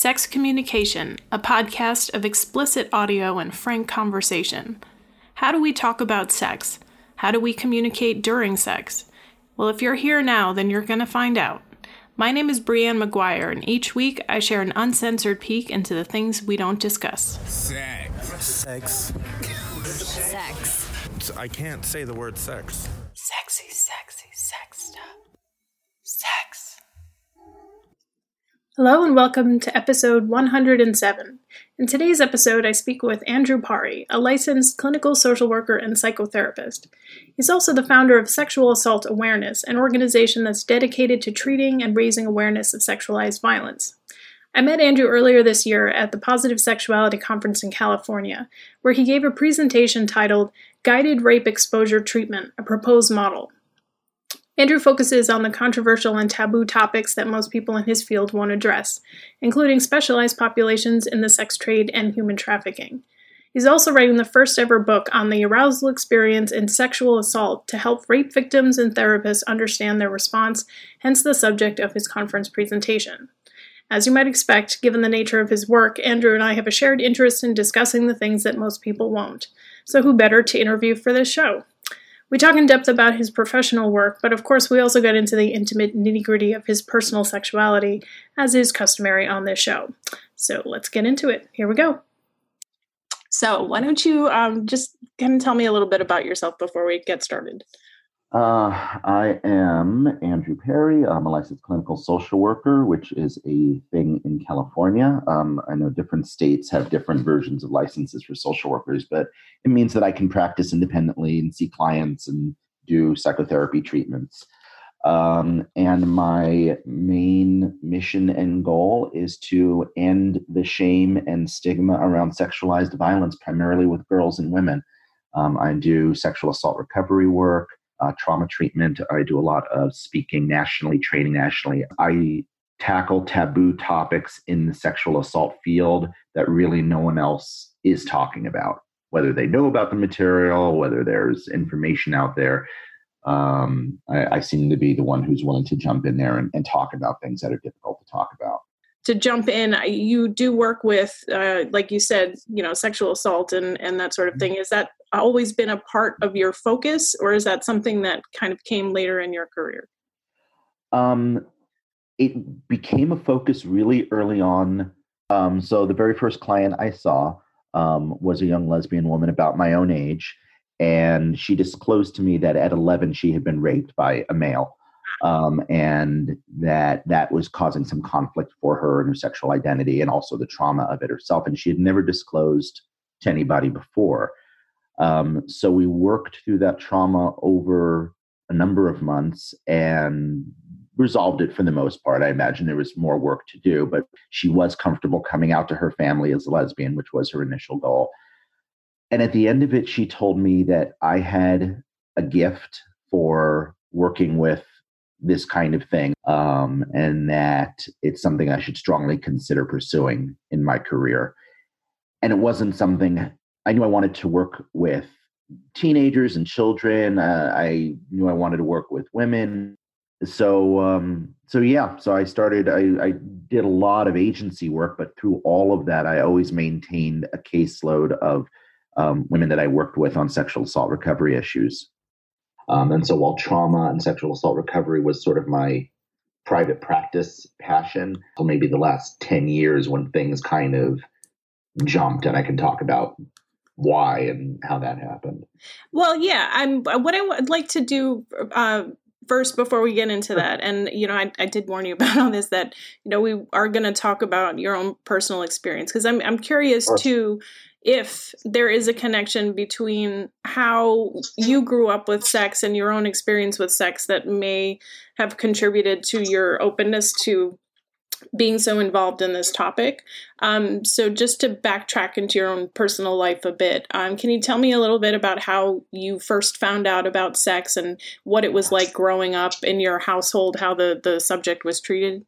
Sex Communication, a podcast of explicit audio and frank conversation. How do we talk about sex? How do we communicate during sex? Well, if you're here now, then you're going to find out. My name is Brianne McGuire, and each week I share an uncensored peek into the things we don't discuss. Sex. Sex. Sex. I can't say the word sex. Sexy, sexy, sex Hello and welcome to episode 107. In today's episode, I speak with Andrew Pari, a licensed clinical social worker and psychotherapist. He's also the founder of Sexual Assault Awareness, an organization that's dedicated to treating and raising awareness of sexualized violence. I met Andrew earlier this year at the Positive Sexuality Conference in California, where he gave a presentation titled Guided Rape Exposure Treatment, a Proposed Model. Andrew focuses on the controversial and taboo topics that most people in his field won't address, including specialized populations in the sex trade and human trafficking. He's also writing the first ever book on the arousal experience in sexual assault to help rape victims and therapists understand their response, hence the subject of his conference presentation. As you might expect, given the nature of his work, Andrew and I have a shared interest in discussing the things that most people won't. So, who better to interview for this show? We talk in depth about his professional work, but of course, we also get into the intimate nitty gritty of his personal sexuality, as is customary on this show. So let's get into it. Here we go. So, why don't you um, just kind of tell me a little bit about yourself before we get started? Uh, I am Andrew Pari. I'm a licensed clinical social worker, which is a thing in California. Um, I know different states have different versions of licenses for social workers, but it means that I can practice independently and see clients and do psychotherapy treatments. Um, and my main mission and goal is to end the shame and stigma around sexualized violence, primarily with girls and women. Um, I do sexual assault recovery work uh, trauma treatment. I do a lot of speaking nationally, training nationally. I tackle taboo topics in the sexual assault field that really no one else is talking about, whether they know about the material, whether there's information out there. Um, I, I, seem to be the one who's willing to jump in there and, and talk about things that are difficult to talk about to jump in you do work with uh, like you said you know sexual assault and and that sort of thing is that always been a part of your focus or is that something that kind of came later in your career? Um it became a focus really early on. Um so the very first client i saw um, was a young lesbian woman about my own age and she disclosed to me that at 11 she had been raped by a male um, and that that was causing some conflict for her and her sexual identity and also the trauma of it herself and she had never disclosed to anybody before um, so we worked through that trauma over a number of months and resolved it for the most part i imagine there was more work to do but she was comfortable coming out to her family as a lesbian which was her initial goal and at the end of it she told me that i had a gift for working with this kind of thing, um, and that it's something I should strongly consider pursuing in my career. And it wasn't something I knew I wanted to work with teenagers and children. Uh, I knew I wanted to work with women. So, um, so yeah, so I started. I, I did a lot of agency work, but through all of that, I always maintained a caseload of um, women that I worked with on sexual assault recovery issues. Um, and so while trauma and sexual assault recovery was sort of my private practice passion, maybe the last 10 years when things kind of jumped, and I can talk about why and how that happened. Well, yeah, I'm what I would like to do uh, first before we get into that and you know I, I did warn you about all this that you know we are going to talk about your own personal experience because I'm, I'm curious too if there is a connection between how you grew up with sex and your own experience with sex that may have contributed to your openness to being so involved in this topic. Um, so, just to backtrack into your own personal life a bit, um, can you tell me a little bit about how you first found out about sex and what it was like growing up in your household, how the, the subject was treated?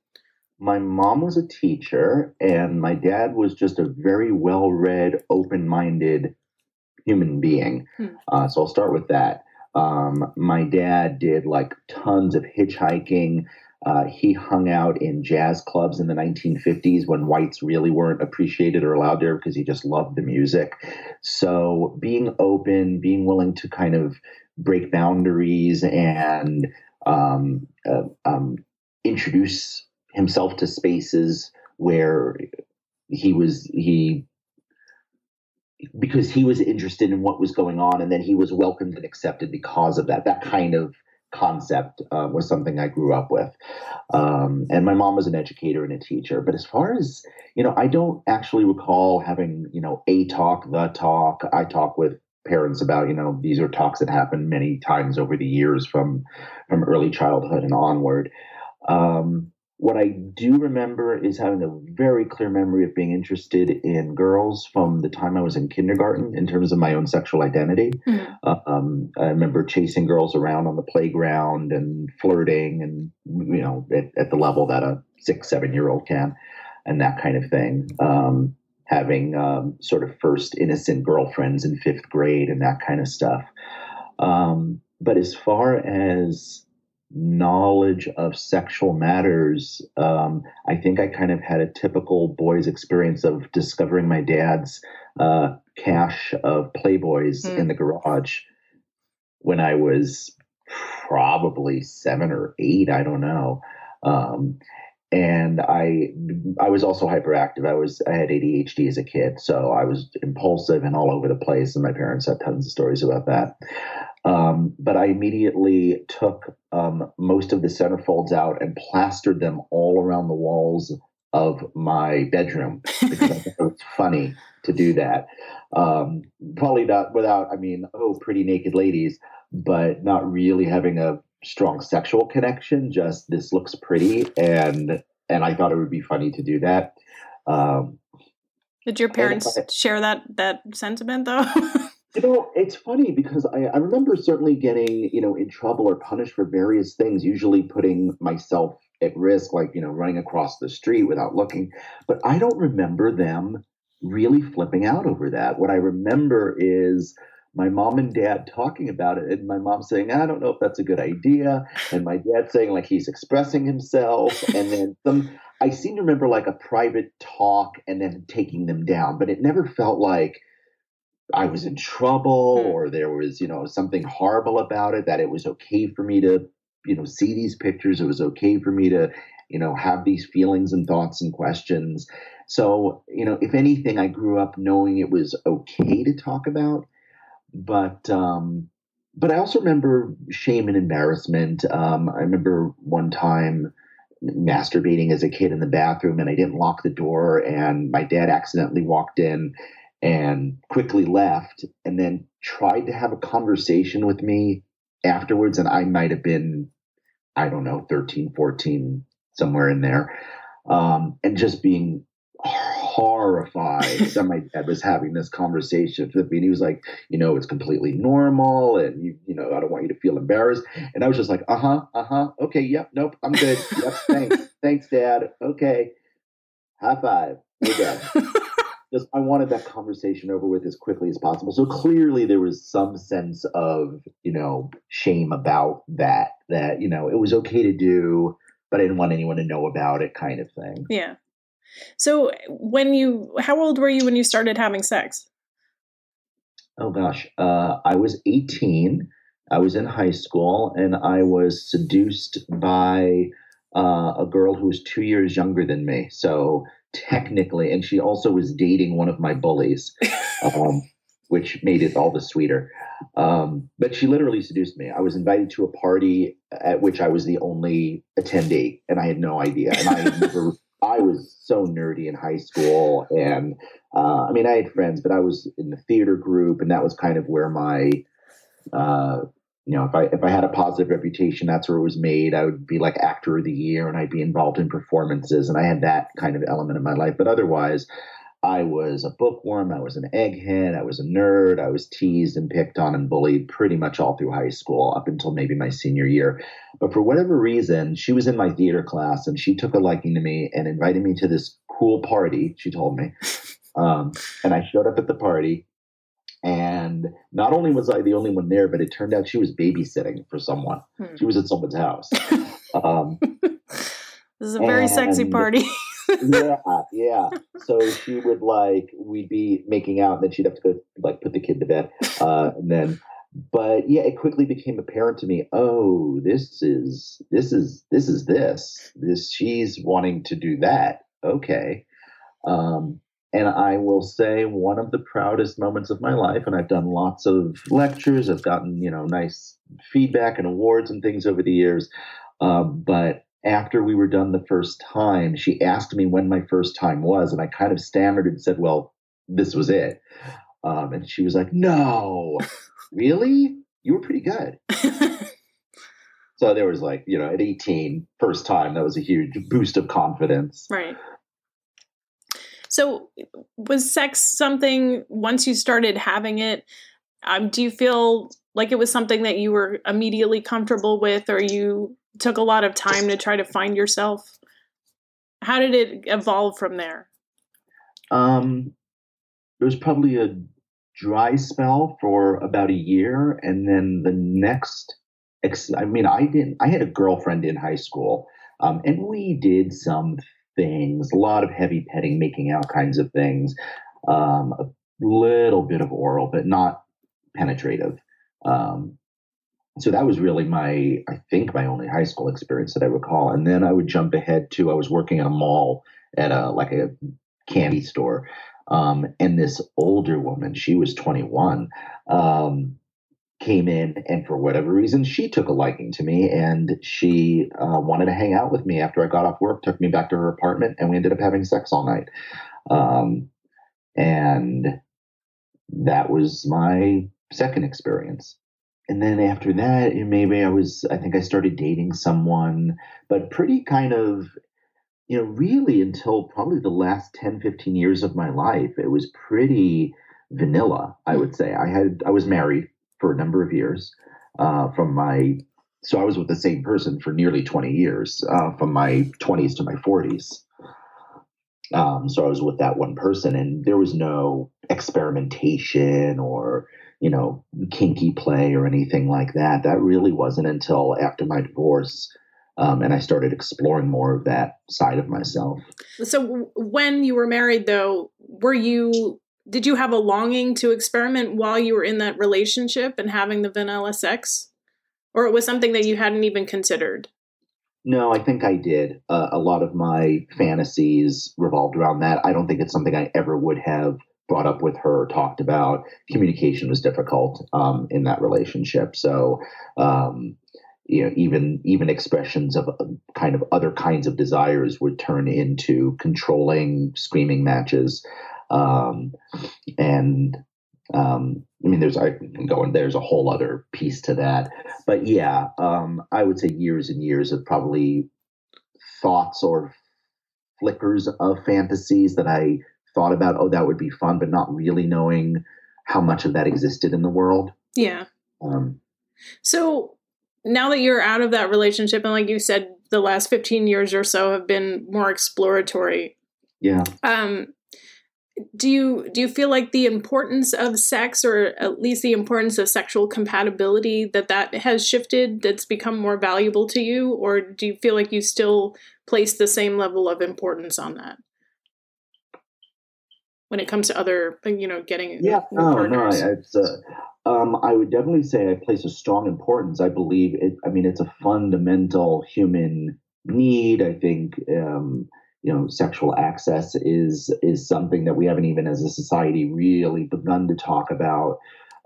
my mom was a teacher and my dad was just a very well read, open minded human being. Hmm. Uh, so I'll start with that. Um, my dad did like tons of hitchhiking. Uh, he hung out in jazz clubs in the 1950s when whites really weren't appreciated or allowed there because he just loved the music. So being open, being willing to kind of break boundaries and um, uh, um, introduce himself to spaces where he was he because he was interested in what was going on and then he was welcomed and accepted because of that that kind of concept uh, was something i grew up with. Um, and my mom was an educator and a teacher. But as far as you know i don't actually recall having you know a talk the talk. I talk with parents about you know these are talks that happened many times over the years from from early childhood and onward. Um, what I do remember is having a very clear memory of being interested in girls from the time I was in kindergarten in terms of my own sexual identity. Mm. Uh, um, I remember chasing girls around on the playground and flirting and, you know, at, at the level that a six, seven year old can and that kind of thing. Um, having um, sort of first innocent girlfriends in fifth grade and that kind of stuff. Um, but as far as knowledge of sexual matters, um, I think I kind of had a typical boy's experience of discovering my dad's uh, cache of Playboys mm. in the garage when I was probably seven or eight. I don't know. Um, and I, I was also hyperactive. I was, I had ADHD as a kid, so I was impulsive and all over the place. And my parents had tons of stories about that. Um, but I immediately took um, most of the centerfolds out and plastered them all around the walls of my bedroom because I thought it was funny to do that. Um, probably not without, I mean, oh, pretty naked ladies, but not really having a strong sexual connection. Just this looks pretty, and and I thought it would be funny to do that. Um, Did your parents I, share that that sentiment though? You know, it's funny because I, I remember certainly getting, you know, in trouble or punished for various things, usually putting myself at risk, like, you know, running across the street without looking. But I don't remember them really flipping out over that. What I remember is my mom and dad talking about it, and my mom saying, I don't know if that's a good idea. And my dad saying, like, he's expressing himself. And then some, I seem to remember like a private talk and then taking them down, but it never felt like, I was in trouble hmm. or there was, you know, something horrible about it, that it was okay for me to, you know, see these pictures. It was okay for me to, you know, have these feelings and thoughts and questions. So, you know, if anything, I grew up knowing it was okay to talk about. But, um, but I also remember shame and embarrassment. Um, I remember one time masturbating as a kid in the bathroom and I didn't lock the door and my dad accidentally walked in and quickly left and then tried to have a conversation with me afterwards and i might have been i don't know 13 14 somewhere in there um, and just being horrified that my dad was having this conversation with me and he was like you know it's completely normal and you you know i don't want you to feel embarrassed and i was just like uh-huh uh-huh okay yep nope i'm good yep thanks thanks dad okay high five we're done just I wanted that conversation over with as quickly as possible. So clearly there was some sense of, you know, shame about that, that, you know, it was okay to do, but I didn't want anyone to know about it kind of thing. Yeah. So when you how old were you when you started having sex? Oh gosh. Uh, I was 18. I was in high school and I was seduced by uh, a girl who was two years younger than me. So technically, and she also was dating one of my bullies, um, which made it all the sweeter. Um, but she literally seduced me. I was invited to a party at which I was the only attendee, and I had no idea. And I never, I was so nerdy in high school, and uh, I mean, I had friends, but I was in the theater group, and that was kind of where my uh, you know, if I if I had a positive reputation, that's where it was made. I would be like actor of the year, and I'd be involved in performances, and I had that kind of element in my life. But otherwise, I was a bookworm. I was an egghead. I was a nerd. I was teased and picked on and bullied pretty much all through high school up until maybe my senior year. But for whatever reason, she was in my theater class, and she took a liking to me and invited me to this cool party. She told me, um, and I showed up at the party and not only was I the only one there, but it turned out she was babysitting for someone. Hmm. She was at someone's house. um, This is a very sexy party. yeah, yeah. So she would like we'd be making out, and then she'd have to go like put the kid to bed, uh, and then. But yeah, it quickly became apparent to me. Oh, this is this is this is this this. She's wanting to do that. Okay, um, and I will say one of the proudest moments of my life. And I've done lots of lectures. I've gotten you know nice feedback and awards and things over the years. Um, but after we were done the first time, she asked me when my first time was, and I kind of stammered and said, "Well, this was it." Um, and she was like, "No, really? You were pretty good." So there was like, you know, at 18, first time, that was a huge boost of confidence. right. So, was sex something once you started having it? Um, do you feel like it was something that you were immediately comfortable with, or you took a lot of time to try to find yourself? How did it evolve from there? Um, there was probably a dry spell for about a year, and then the next. Ex- I mean, I didn't. I had a girlfriend in high school, um, and we did some things, a lot of heavy petting, making out kinds of things, um, a little bit of oral, but not penetrative. Um, so that was really my, I think, my only high school experience that I recall. And then I would jump ahead to I was working at a mall at a like a candy store. Um, and this older woman, she was 21, um, came in, and for whatever reason, she took a liking to me, and she uh, wanted to hang out with me after I got off work. Took me back to her apartment, and we ended up having sex all night. Um, and that was my second experience. And then after that, maybe I was, I think I started dating someone, but pretty kind of you know, really until probably the last 10, 15 years of my life, it was pretty vanilla, I would say. I had, I was married for a number of years uh, from my, so I was with the same person for nearly 20 years, uh, from my 20s to my 40s. Um, so I was with that one person, and there was no experimentation or, you know, kinky play or anything like that. That really wasn't until after my divorce um, and I started exploring more of that side of myself. So, when you were married, though, were you did you have a longing to experiment while you were in that relationship and having the vanilla sex, or it was something that you hadn't even considered? No, I think I did. Uh, a lot of my fantasies revolved around that. I don't think it's something I ever would have brought up with her or talked about. Communication was difficult um, in that relationship, so. Um, you know, even even expressions of uh, kind of other kinds of desires would turn into controlling screaming matches, um, and um, I mean, there's I can go and there's a whole other piece to that, but yeah, um, I would say years and years of probably thoughts or flickers of fantasies that I thought about. Oh, that would be fun, but not really knowing how much of that existed in the world. Yeah. Um, So now that you're out of that relationship, and like you said, the last 15 years or so have been more exploratory. yeah. Um, do you do you feel like the importance of sex, or at least the importance of sexual compatibility, that that has shifted? That's become more valuable to you, or do you feel like you still place the same level of importance on that when it comes to other, you know, getting Yeah, no, no, partners? I- it's. Uh, um, I would definitely say I place a strong importance. I believe it. I mean, it's a fundamental human need. I think um, you know, sexual access is is something that we haven't even as a society really begun to talk about.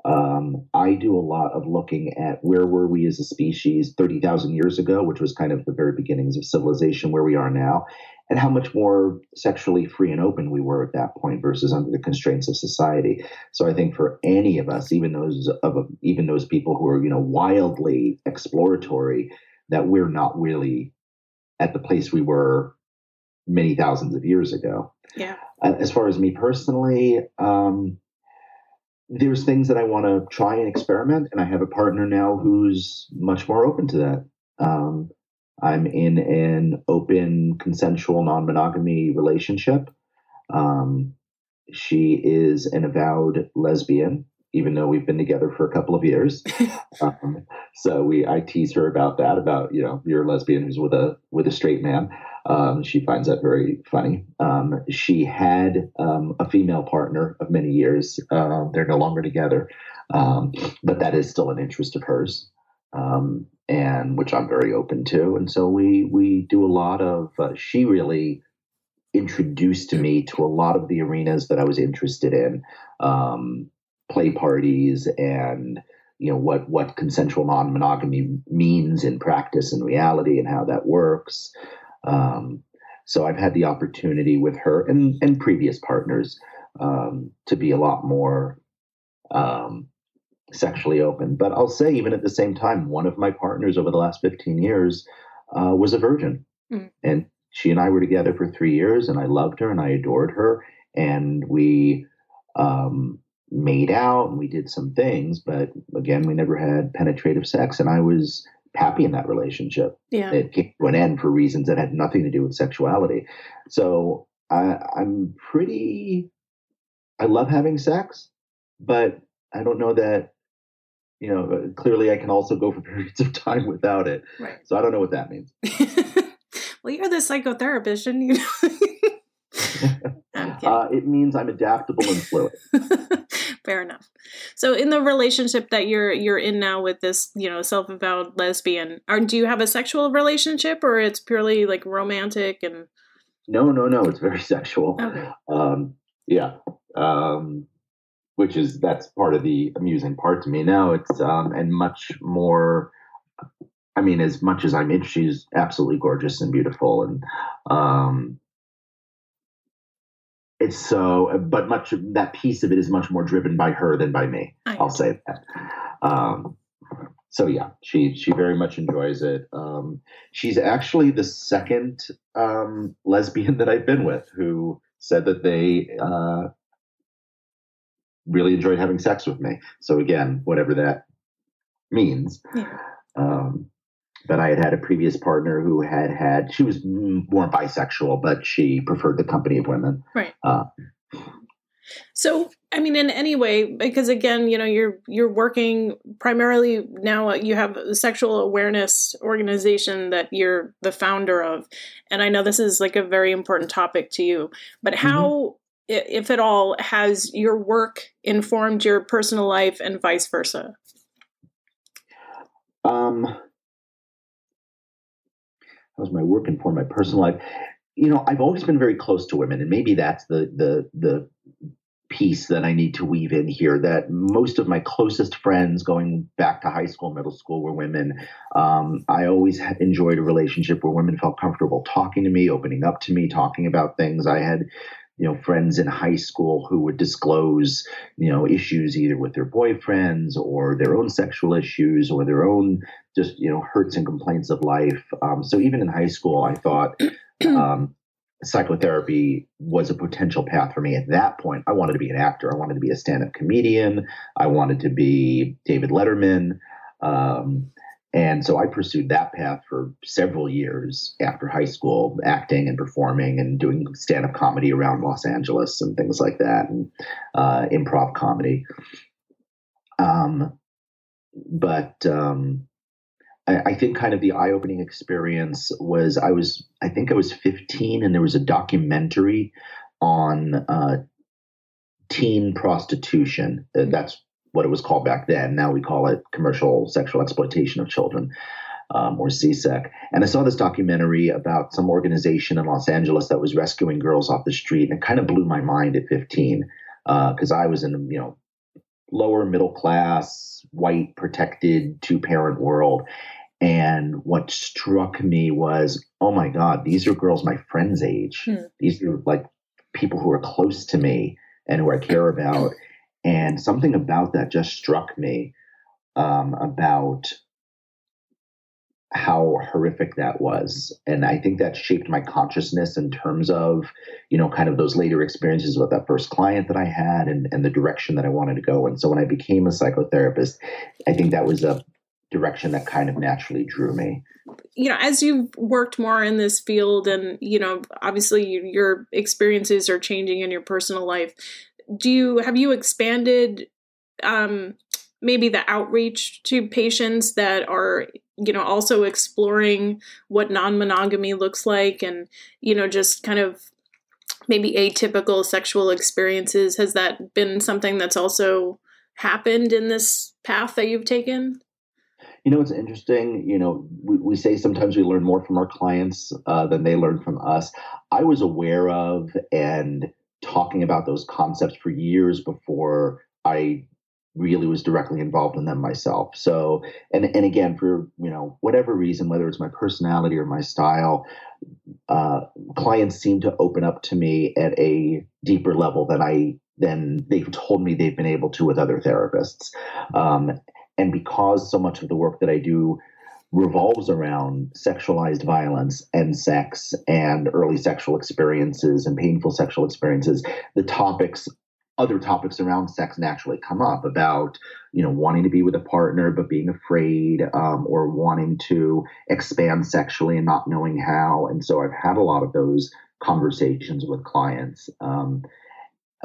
Um, I do a lot of looking at where were we as a species 30,000 years ago, which was kind of the very beginnings of civilization, where we are now, and how much more sexually free and open we were at that point versus under the constraints of society. So I think for any of us, even those of even those people who are you know wildly exploratory, that we're not really at the place we were many thousands of years ago. Yeah. Uh, As far as me personally, um, there's things that I want to try and experiment, and I have a partner now who's much more open to that. Um, I'm in an open, consensual, non-monogamy relationship. Um, she is an avowed lesbian, even though we've been together for a couple of years. um, so we, I tease her about that, about you know, you're a lesbian who's with a with a straight man. Um, she finds that very funny. Um, she had um, a female partner of many years. Uh, they're no longer together, um, but that is still an interest of hers, um, and which I'm very open to. And so we we do a lot of. Uh, she really introduced me to a lot of the arenas that I was interested in, um, play parties and you know what what consensual non-monogamy means in practice and reality and how that works. Um, so I've had the opportunity with her and and previous partners um, to be a lot more um, sexually open. But I'll say even at the same time, one of my partners over the last 15 years uh, was a virgin, mm. and she and I were together for three years, and I loved her and I adored her, and we um, made out and we did some things, but again, we never had penetrative sex, and I was happy in that relationship. Yeah, it came to an end for reasons that had nothing to do with sexuality. So I, I'm pretty. I love having sex, but I don't know that you know, clearly I can also go for periods of time without it. Right. So I don't know what that means. well, you're the psychotherapist, shouldn't you? uh, it means I'm adaptable and fluid. Fair enough. So, in the relationship that you're you're in now with this, you know, self-avowed lesbian, are do you have a sexual relationship, or it's purely like romantic and? No, no, no. It's very sexual. Okay. Um, yeah. Um, which is that's part of the amusing part to me now. It's um, and much more I mean, as much as I'm in, she's absolutely gorgeous and beautiful, and um, it's so. But much of that piece of it is much more driven by her than by me. I'll say that. Um, so yeah, she she very much enjoys it. Um, she's actually the second um, lesbian that I've been with who said that they uh, really enjoyed having sex with me. So again, whatever that means. Yeah. Um, but I had had a previous partner who had had, she was more bisexual, but she preferred the company of women. Right. Uh, so, I mean, in any way, because again, you know, you're you're working primarily now. Uh, you have a sexual awareness organization that you're the founder of, and I know this is like a very important topic to you. But how, mm-hmm. if at all, has your work informed your personal life and vice versa? Um, how's my work inform my personal life? You know, I've always been very close to women, and maybe that's the the the piece that I need to weave in here. That most of my closest friends, going back to high school, middle school, were women. Um, I always enjoyed a relationship where women felt comfortable talking to me, opening up to me, talking about things. I had you know friends in high school who would disclose you know issues either with their boyfriends or their own sexual issues or their own just you know hurts and complaints of life. Um, so even in high school i thought um, psychotherapy was a potential path for me at that point. I wanted to be an actor. I wanted to be a stand-up comedian. I wanted to be david letterman. Um, and so I pursued that path for several years after high school, acting and performing and doing stand up comedy around Los Angeles and things like that, and uh, improv comedy. Um, but um, I, I, think kind of the eye opening experience was I was, I think I was 15, and there was a documentary on uh, teen prostitution. That's what it was called back then. Now we call it commercial sexual exploitation of children. Um, or CSEC. And I saw this documentary about some organization in Los Angeles that was rescuing girls off the street, and it kind of blew my mind at 15 because uh, I was in you know lower middle class, white, protected two parent world. And what struck me was, oh my God, these are girls my friend's age. Hmm. These are like people who are close to me and who I care about. And something about that just struck me um, about how horrific that was. And I think that shaped my consciousness in terms of, you know, kind of those later experiences with that first client that I had and, and the direction that I wanted to go. And so when I became a psychotherapist, I think that was a direction that kind of naturally drew me. You know, as you've worked more in this field and, you know, obviously your experiences are changing in your personal life, do you have you expanded um, maybe the outreach to patients that are you know also exploring what non-monogamy looks like and you know just kind of maybe atypical sexual experiences has that been something that's also happened in this path that you've taken you know, it's interesting. You know, we, we say sometimes we learn more from our clients uh, than they learn from us. I was aware of and talking about those concepts for years before I really was directly involved in them myself. So, and and again, for you know whatever reason, whether it's my personality or my style, uh, clients seem to open up to me at a deeper level than I than they've told me they've been able to with other therapists. Um, and because so much of the work that I do revolves around sexualized violence and sex and early sexual experiences and painful sexual experiences, the topics other topics around sex naturally come up about you know wanting to be with a partner but being afraid um, or wanting to expand sexually and not knowing how. And so i've had a lot of those conversations with clients. Um,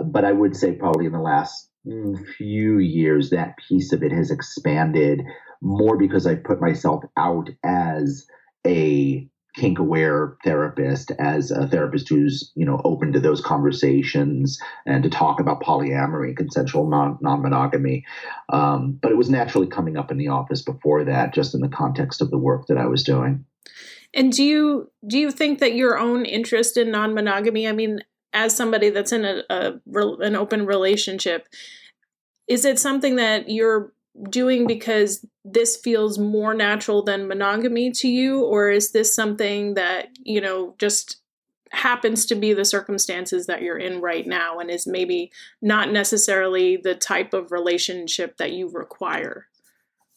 but i would say probably in the last mm, few years that piece of it has expanded more because i put myself out as a kink aware therapist as a therapist who's you know open to those conversations and to talk about polyamory consensual non monogamy um, but it was naturally coming up in the office before that just in the context of the work that i was doing. And do you do you think that your own interest in non monogamy i mean as somebody that's in a, a an open relationship is it something that you're doing because this feels more natural than monogamy to you? Or is this something that you know just happens to be the circumstances that you're in right now and is maybe not necessarily the type of relationship that you require?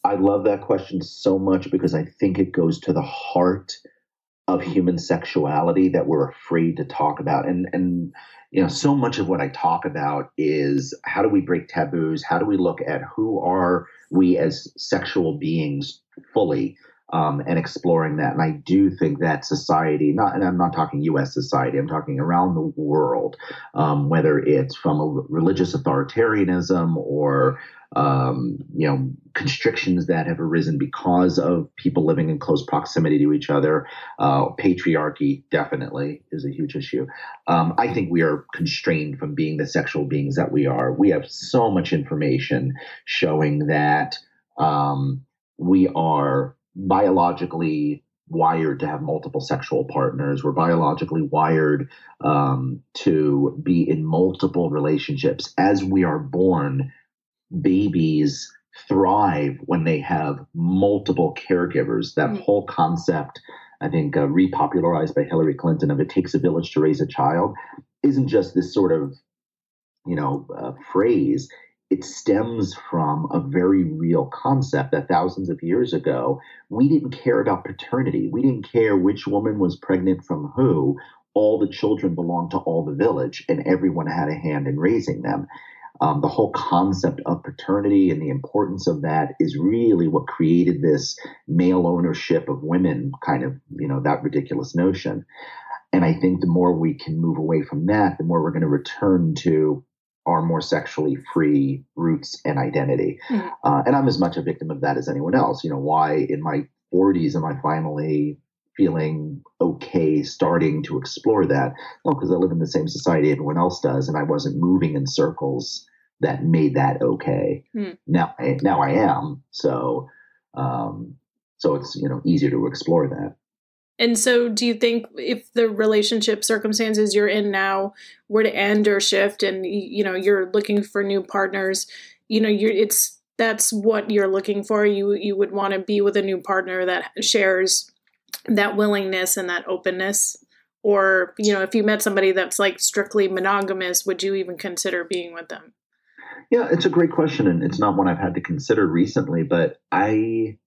I love that question so much because i think it goes to the heart of human sexuality that we're afraid to talk about. And and you know so much of what i talk about is how do we break taboos how do we look at who are we as sexual beings fully um, and exploring that. And I do think that society, not, and I'm not talking U.S. society, I'm talking around the world, um, whether it's from a religious authoritarianism or um, you know constrictions that have arisen because of people living in close proximity to each other. Uh, patriarchy definitely is a huge issue. Um, I think we are constrained from being the sexual beings that we are. We have so much information showing that um, we are biologically wired to have multiple sexual partners. We're biologically wired um, to be in multiple relationships. As we are born, babies thrive when they have multiple caregivers. That mm-hmm. whole concept, I think, uh, repopularized by Hillary Clinton of it takes a village to raise a child, isn't just this sort of, you know, uh, phrase it stems from a very real concept that thousands of years ago, we didn't care about paternity. We didn't care which woman was pregnant from who. All the children belonged to all the village, and everyone had a hand in raising them. Um, the whole concept of paternity and the importance of that is really what created this male ownership of women kind of, you know, that ridiculous notion. And I think the more we can move away from that, the more we're going to return to our more sexually free roots and identity. Mm-hmm. Uh, and I'm as much a victim of that as anyone else. You know, why in my 40s am I finally feeling okay starting to explore that? Well, because I live in the same society everyone else does, and I wasn't moving in circles that made that okay. Mm. Now, I, now I am. So, um, so it's you know easier to explore that. And so, do you think if the relationship circumstances you're in now were to end or shift, and you know you're looking for new partners, you know you're it's that's what you're looking for. You you would want to be with a new partner that shares that willingness and that openness. Or you know, if you met somebody that's like strictly monogamous, would you even consider being with them? Yeah, it's a great question, and it's not one I've had to consider recently. But I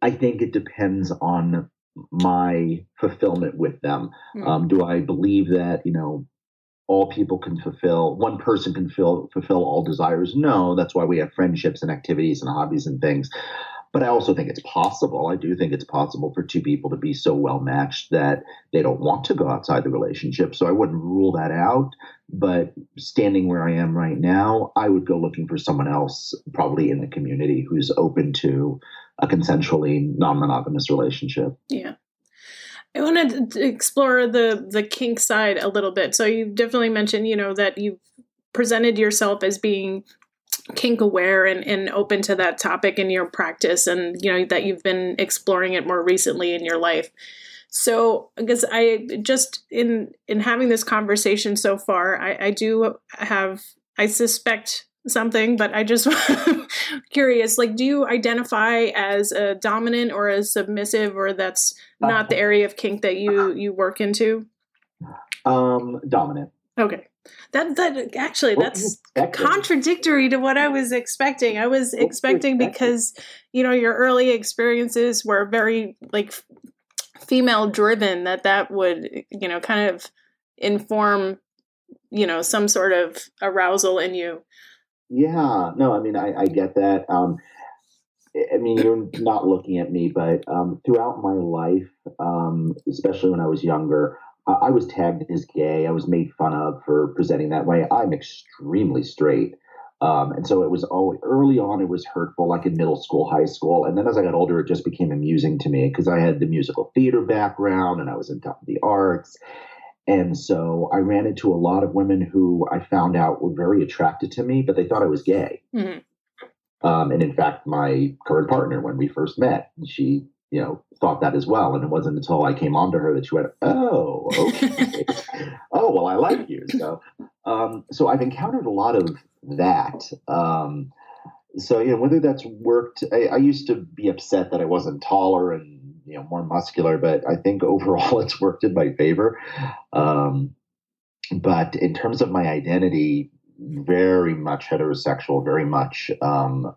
I think it depends on my fulfillment with them. Mm. Um, do I believe that you know all people can fulfill one person can fill, fulfill all desires? No, that's why we have friendships and activities and hobbies and things. But I also think it's possible. I do think it's possible for two people to be so well matched that they don't want to go outside the relationship. So I wouldn't rule that out. But standing where I am right now, I would go looking for someone else, probably in the community, who's open to a consensually non monogamous relationship. Yeah. I want to explore the the kink side a little bit. So you definitely mentioned, you know, that you've presented yourself as being kink aware and, and open to that topic in your practice and you know that you've been exploring it more recently in your life. So i guess i just in in having this conversation so far i, I do have i suspect something but i just curious like do you identify as a dominant or a submissive or that's not the area of kink that you you work into? Um dominant. Okay that that actually that's contradictory to what I was expecting. I was expecting because you know your early experiences were very like female driven that that would you know kind of inform you know some sort of arousal in you. Yeah, no, I mean I, I get that. Um, I mean, you're not looking at me, but um, throughout my life, um, especially when I was younger, I was tagged as gay. I was made fun of for presenting that way. I'm extremely straight. Um, and so it was always early on, it was hurtful, like in middle school, high school. And then as I got older, it just became amusing to me because I had the musical theater background and I was in top of the arts. And so I ran into a lot of women who I found out were very attracted to me, but they thought I was gay. Mm-hmm. Um, and in fact, my current partner, when we first met, she you know, thought that as well. And it wasn't until I came on to her that she went, "Oh, okay, oh, well, I like you." So, um, so I've encountered a lot of that. Um, so you know, whether that's worked, I, I, used to be upset that I wasn't taller and you know more muscular, but I think overall it's worked in my favor. Um, but in terms of my identity, very much heterosexual, very much um,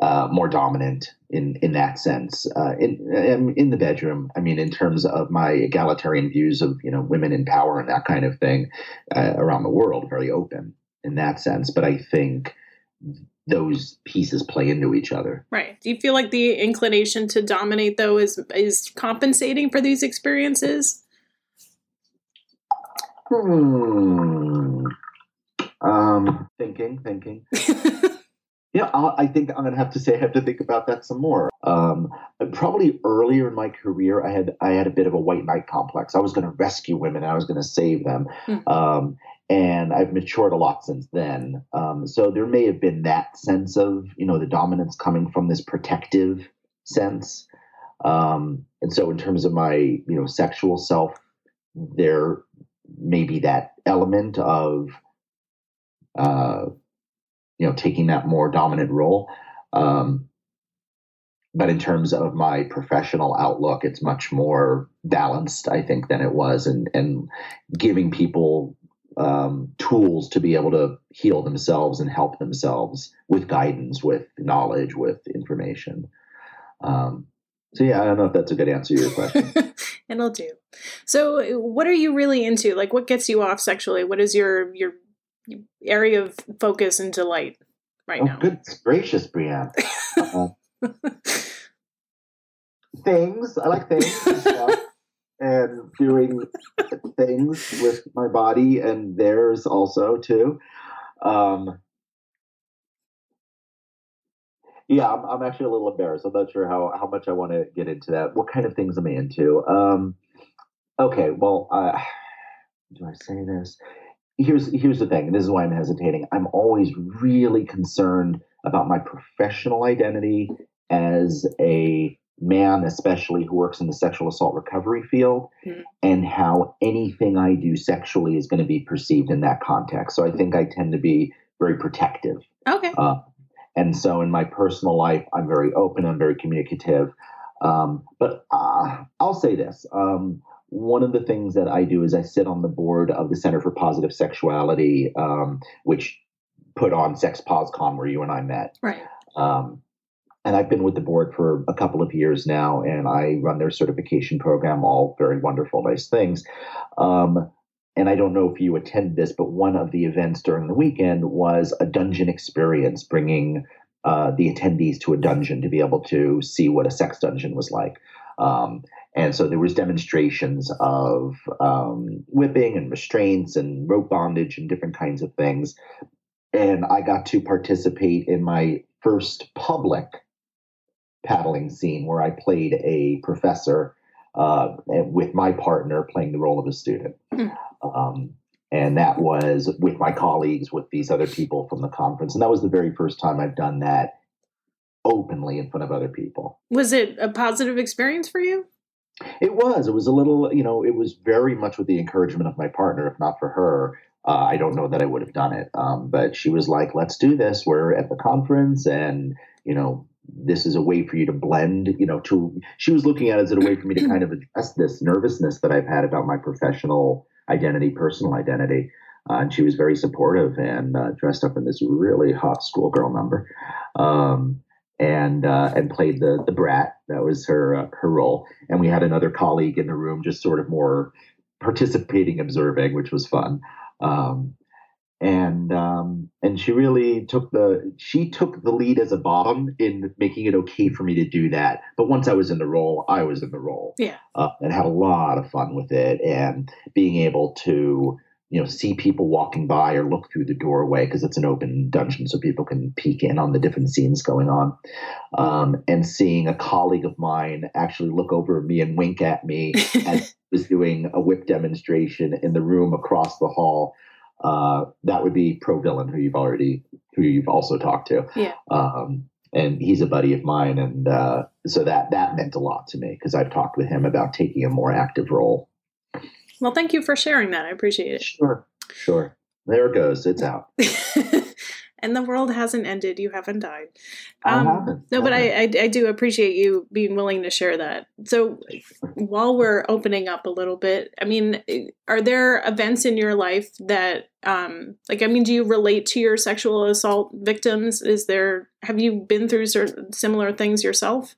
uh, more dominant in in that sense. Uh, in in the bedroom, I mean, in terms of my egalitarian views of you know women in power and that kind of thing uh, around the world, very open in that sense. But I think those pieces play into each other. Right. Do you feel like the inclination to dominate though is is compensating for these experiences? Hmm. Um, thinking, thinking. Yeah, I think I'm going to have to say I have to think about that some more. Um, probably earlier in my career, I had I had a bit of a white knight complex. I was going to rescue women. I was going to save them, mm. um, and I've matured a lot since then. Um, so there may have been that sense of you know the dominance coming from this protective sense. Um, and so in terms of my you know sexual self, there may be that element of. Uh, you know taking that more dominant role. Um, but in terms of my professional outlook, it's much more balanced, I think, than it was, and and giving people um, tools to be able to heal themselves and help themselves with guidance, with knowledge, with information. Um, so yeah, I don't know if that's a good answer to your question. It'll do. So, what are you really into? Like, what gets you off sexually? What is your your area of focus and delight right oh, now. Goodness gracious, Brianne. Uh, things. I like things and, and doing things with my body and theirs also too. Um, yeah, I'm, I'm actually a little embarrassed. I'm not sure how, how much I want to get into that. What kind of things am I into? Um, okay, well, uh, do I say this? Here's here's the thing, and this is why I'm hesitating. I'm always really concerned about my professional identity as a man, especially who works in the sexual assault recovery field, mm-hmm. and how anything I do sexually is going to be perceived in that context. So I think I tend to be very protective. Okay. Uh, and so in my personal life, I'm very open. I'm very communicative. Um, but uh, I'll say this. Um, one of the things that I do is I sit on the board of the Center for Positive Sexuality, um, which put on Sex PosCon, where you and I met. Right. Um, and I've been with the board for a couple of years now, and I run their certification program. All very wonderful, nice things. Um, and I don't know if you attended this, but one of the events during the weekend was a dungeon experience, bringing uh, the attendees to a dungeon to be able to see what a sex dungeon was like. Um, and so there was demonstrations of um, whipping and restraints and rope bondage and different kinds of things. And I got to participate in my first public paddling scene where I played a professor uh, with my partner playing the role of a student. Mm. Um, and that was with my colleagues, with these other people from the conference. And that was the very first time I've done that openly in front of other people. Was it a positive experience for you? It was. It was a little, you know, it was very much with the encouragement of my partner. If not for her, uh, I don't know that I would have done it. Um, but she was like, let's do this. We're at the conference and, you know, this is a way for you to blend, you know, to, she was looking at it as a way for me to kind of address this nervousness that I've had about my professional identity, personal identity. Uh, and she was very supportive and uh, dressed up in this really hot schoolgirl number. Um, and uh, and played the the brat. That was her uh, her role. And we had another colleague in the room, just sort of more participating, observing, which was fun. Um, and um, and she really took the she took the lead as a bottom in making it okay for me to do that. But once I was in the role, I was in the role. Yeah, uh, and had a lot of fun with it, and being able to you know see people walking by or look through the doorway because it's an open dungeon so people can peek in on the different scenes going on. Um, and seeing a colleague of mine actually look over me and wink at me as was doing a whip demonstration in the room across the hall uh, that would be pro villain who you've already who you've also talked to. Yeah. Um, and he's a buddy of mine and uh, so that that meant a lot to me because i've talked with him about taking a more active role well, thank you for sharing that. I appreciate it. Sure, sure. There it goes. It's out. and the world hasn't ended. You haven't died. Um, haven't. No, but I, I, I do appreciate you being willing to share that. So while we're opening up a little bit, I mean, are there events in your life that, um, like, I mean, do you relate to your sexual assault victims? Is there, have you been through certain similar things yourself?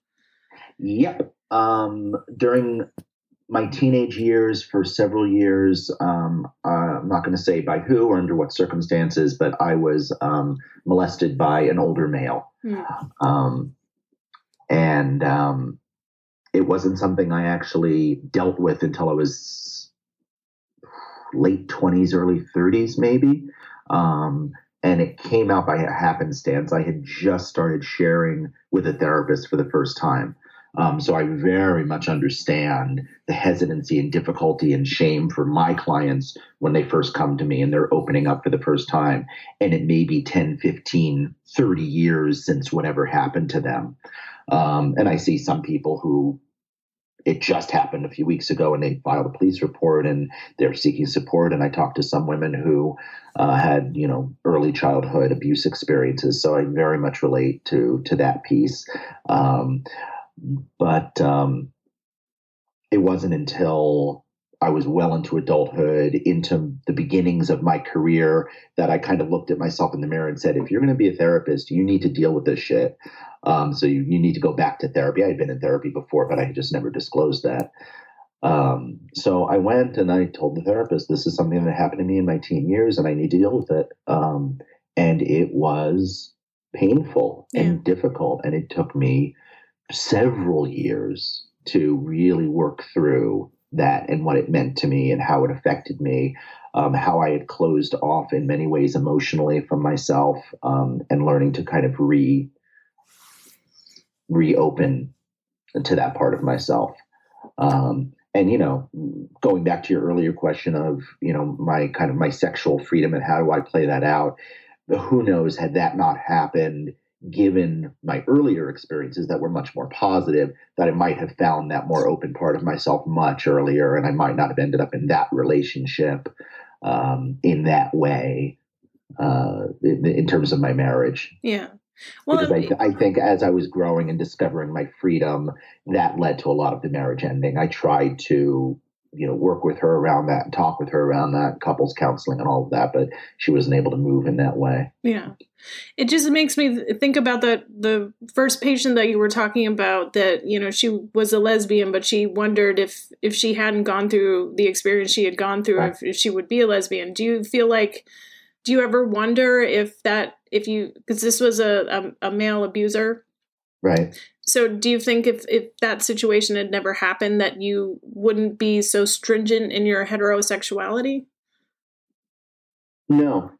Yep. Um, during my teenage years for several years. Um, uh, I'm not going to say by who or under what circumstances, but I was um, molested by an older male. Mm. Um, and um, it wasn't something I actually dealt with until I was late 20s, early 30s, maybe. Um, and it came out by happenstance. I had just started sharing with a therapist for the first time. Um, so I very much understand the hesitancy and difficulty and shame for my clients when they first come to me and they're opening up for the first time. And it may be 10, 15, 30 years since whatever happened to them. Um, and I see some people who it just happened a few weeks ago and they filed a police report and they're seeking support. And I talked to some women who uh, had, you know, early childhood abuse experiences. So I very much relate to, to that piece. Um, but um, it wasn't until I was well into adulthood, into the beginnings of my career, that I kind of looked at myself in the mirror and said, if you're going to be a therapist, you need to deal with this shit. Um, so you, you need to go back to therapy. I had been in therapy before, but I had just never disclosed that. Um, so I went and I told the therapist, this is something that happened to me in my teen years and I need to deal with it. Um, and it was painful yeah. and difficult. And it took me several years to really work through that and what it meant to me and how it affected me, um, how I had closed off in many ways emotionally from myself, um, and learning to kind of re reopen to that part of myself. Um, and you know, going back to your earlier question of you know my kind of my sexual freedom and how do I play that out? Who knows? Had that not happened, given my earlier experiences that were much more positive, that I might have found that more open part of myself much earlier, and I might not have ended up in that relationship um, in that way uh, in, in, terms of my marriage. Yeah. Well, because I, I, think as I was growing and discovering my freedom, that led to a lot of the marriage ending. I tried to you know work with her around that and talk with her around that couples counseling and all of that but she wasn't able to move in that way. Yeah. It just makes me think about that the first patient that you were talking about that you know she was a lesbian but she wondered if if she hadn't gone through the experience she had gone through right. if, if she would be a lesbian. Do you feel like do you ever wonder if that if you because this was a, a, a male abuser Right. so do you think if if that situation had never happened that you wouldn't be so stringent in your heterosexuality No.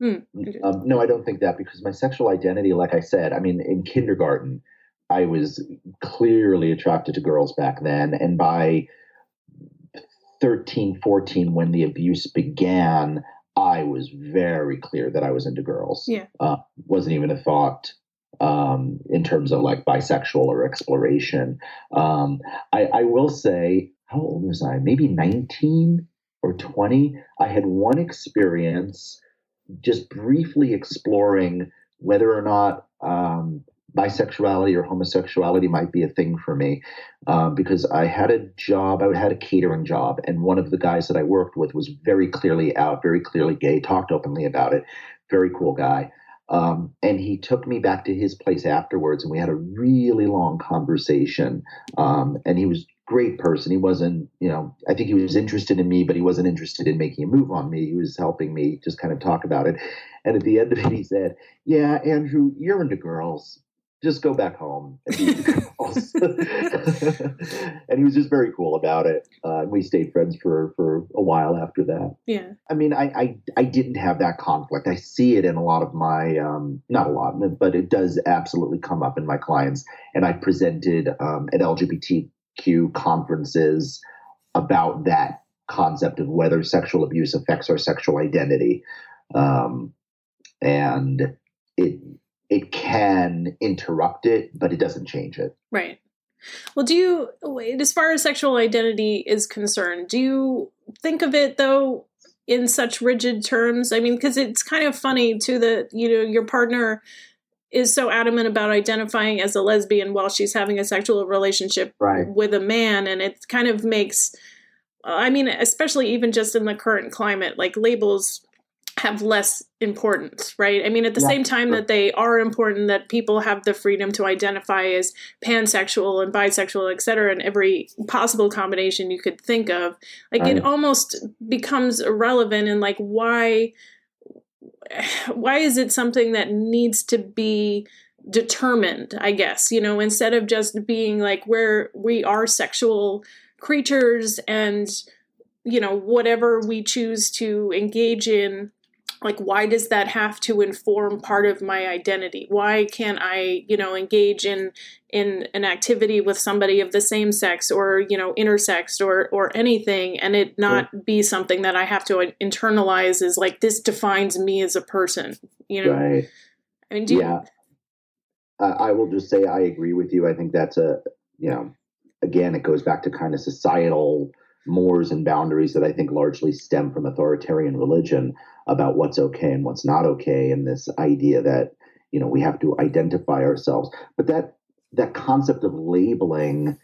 Hmm. Um, no, I don't think that because my sexual identity, like I said, I mean, in kindergarten, I was clearly attracted to girls back then. And by 13, 14, when the abuse began, I was very clear that I was into girls. Yeah. Uh, wasn't even a thought um, in terms of like bisexual or exploration. Um, I, I will say, how old was I? Maybe 19 or 20. I had one experience just briefly exploring whether or not um, bisexuality or homosexuality might be a thing for me um, because I had a job, I had a catering job, and one of the guys that I worked with was very clearly out, very clearly gay, talked openly about it, very cool guy. Um, and he took me back to his place afterwards, and we had a really long conversation. Um, and he was great person. He wasn't, you know, I think he was interested in me, but he wasn't interested in making a move on me. He was helping me just kind of talk about it. And at the end of it, he said, "Yeah, Andrew, you're into girls. Just go back home and be and he was just very cool about it. Uh, we stayed friends for for a while after that. yeah I mean, I, I I didn't have that conflict. I see it in a lot of my um, not a lot, but it does absolutely come up in my clients. And I presented um, at LGBTQ conferences about that concept of whether sexual abuse affects our sexual identity, um, and it it can interrupt it, but it doesn't change it. Right. Well, do you, wait, as far as sexual identity is concerned, do you think of it though in such rigid terms? I mean, because it's kind of funny too that you know your partner is so adamant about identifying as a lesbian while she's having a sexual relationship Right. with a man, and it kind of makes. I mean, especially even just in the current climate, like labels have less importance, right? I mean, at the Yeah, same time sure. that they are important, that people have the freedom to identify as pansexual and bisexual, et cetera, in every possible combination you could think of. Like, it almost becomes irrelevant and like, why? Why is it something that needs to be determined? I guess you know, instead of just being like, where we are sexual creatures and you know whatever we choose to engage in like why does that have to inform part of my identity why can't i you know engage in in an activity with somebody of the same sex or you know intersex or or anything and it not be something that i have to internalize as like this defines me as a person you know Right. i mean do you, yeah. I, I will just say I agree with you. I think that's a, you know, again, it goes back to kind of societal mores and boundaries that I think largely stem from authoritarian religion about what's okay and what's not okay, and this idea that you know we have to identify ourselves. But that that concept of labeling,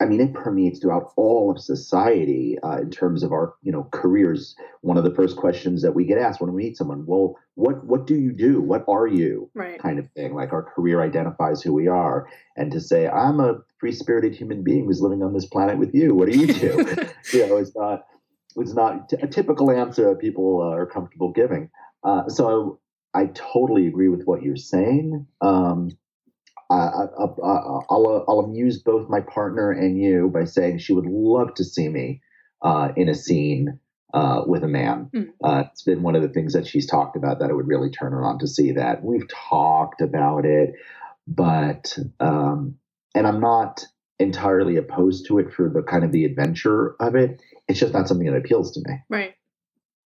I mean, it permeates throughout all of society uh, in terms of our you know careers. One of the first questions that we get asked when we meet someone, well, what what do you do? What are you? right kind of thing. Like our career identifies who we are. And to say, I'm a free spirited human being who's living on this planet with you, what do you do? you know, it's not, it's not a typical answer that people uh, are comfortable giving. Uh, so I totally agree with what you're saying. Um, I, I, I, I'll, I'll amuse both my partner and you by saying she would love to see me uh, in a scene uh, with a man. Mm. Uh, it's been one of the things that she's talked about that it would really turn her on to see that. We've talked about it, but um, and I'm not entirely opposed to it for the kind of the adventure of it. It's just not something that appeals to me. Right.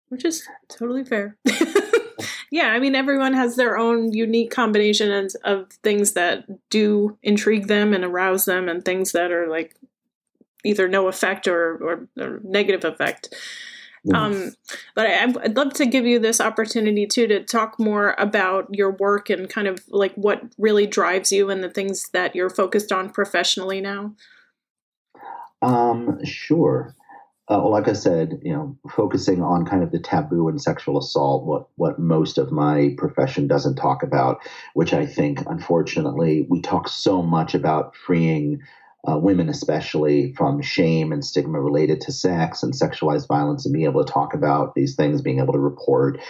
Which is totally fair. yeah, I mean, everyone has their own unique combinations of things that do intrigue them and arouse them, and things that are like either no effect or, or, or negative effect. Um, but I, I'd love to give you this opportunity too to talk more about your work and kind of like what really drives you and the things that you're focused on professionally now. Um, sure. Uh, well, like I said, you know, focusing on kind of the taboo and sexual assault, what what most of my profession doesn't talk about, which I think, unfortunately, we talk so much about freeing uh, women, especially from shame and stigma related to sex and sexualized violence, and being able to talk about these things, being able to report.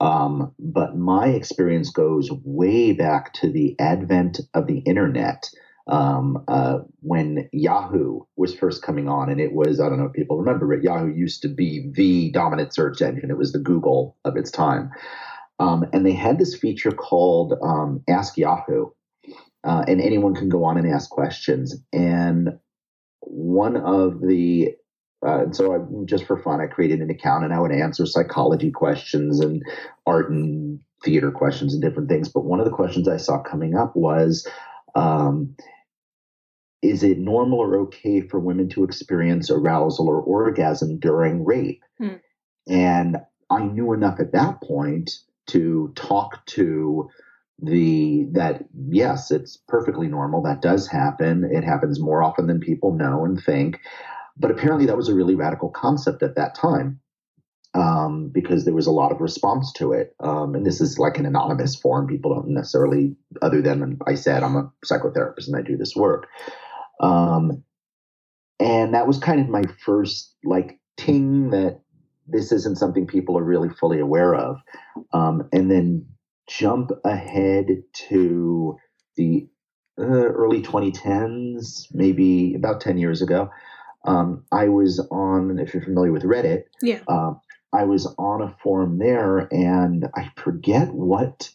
Um, but my experience goes way back to the advent of the internet. Um, uh, when Yahoo was first coming on, and it was, I don't know if people remember it, Yahoo used to be the dominant search engine. It was the Google of its time. Um, and they had this feature called um, Ask Yahoo, uh, and anyone can go on and ask questions. And one of the uh, and so I, just for fun, I created an account and I would answer psychology questions and art and theater questions and different things. But one of the questions I saw coming up was, um, is it normal or okay for women to experience arousal or orgasm during rape? Hmm. And I knew enough at that point to talk to the that yes it's perfectly normal that does happen it happens more often than people know and think but apparently, that was a really radical concept at that time um, because there was a lot of response to it. Um, and this is like an anonymous forum. People don't necessarily, other than I said, I'm a psychotherapist and I do this work. Um, and that was kind of my first like ting that this isn't something people are really fully aware of. Um, and then jump ahead to the uh, early 2010s, maybe about 10 years ago um, I was on, if you're familiar with Reddit, yeah. Uh, I was on a forum there, and I forget what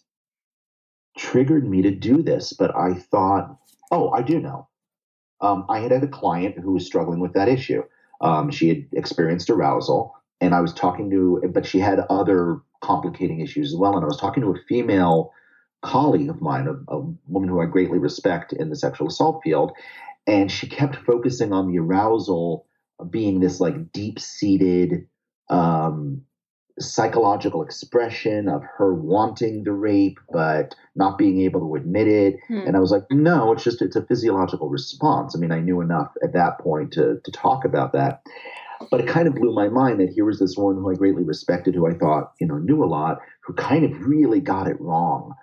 triggered me to do this, but I thought, oh, I do know. Um, I had had a client who was struggling with that issue. Um, she had experienced arousal, and I was talking to, but she had other complicating issues as well. And I was talking to a female colleague of mine, a, a woman who I greatly respect in the sexual assault field, and she kept focusing on the arousal being this like deep seated um, psychological expression of her wanting the rape but not being able to admit it hmm. and i was like no it's just it's a physiological response i mean i knew enough at that point to, to talk about that but it kind of blew my mind that here was this woman who i greatly respected who i thought you know knew a lot who kind of really got it wrong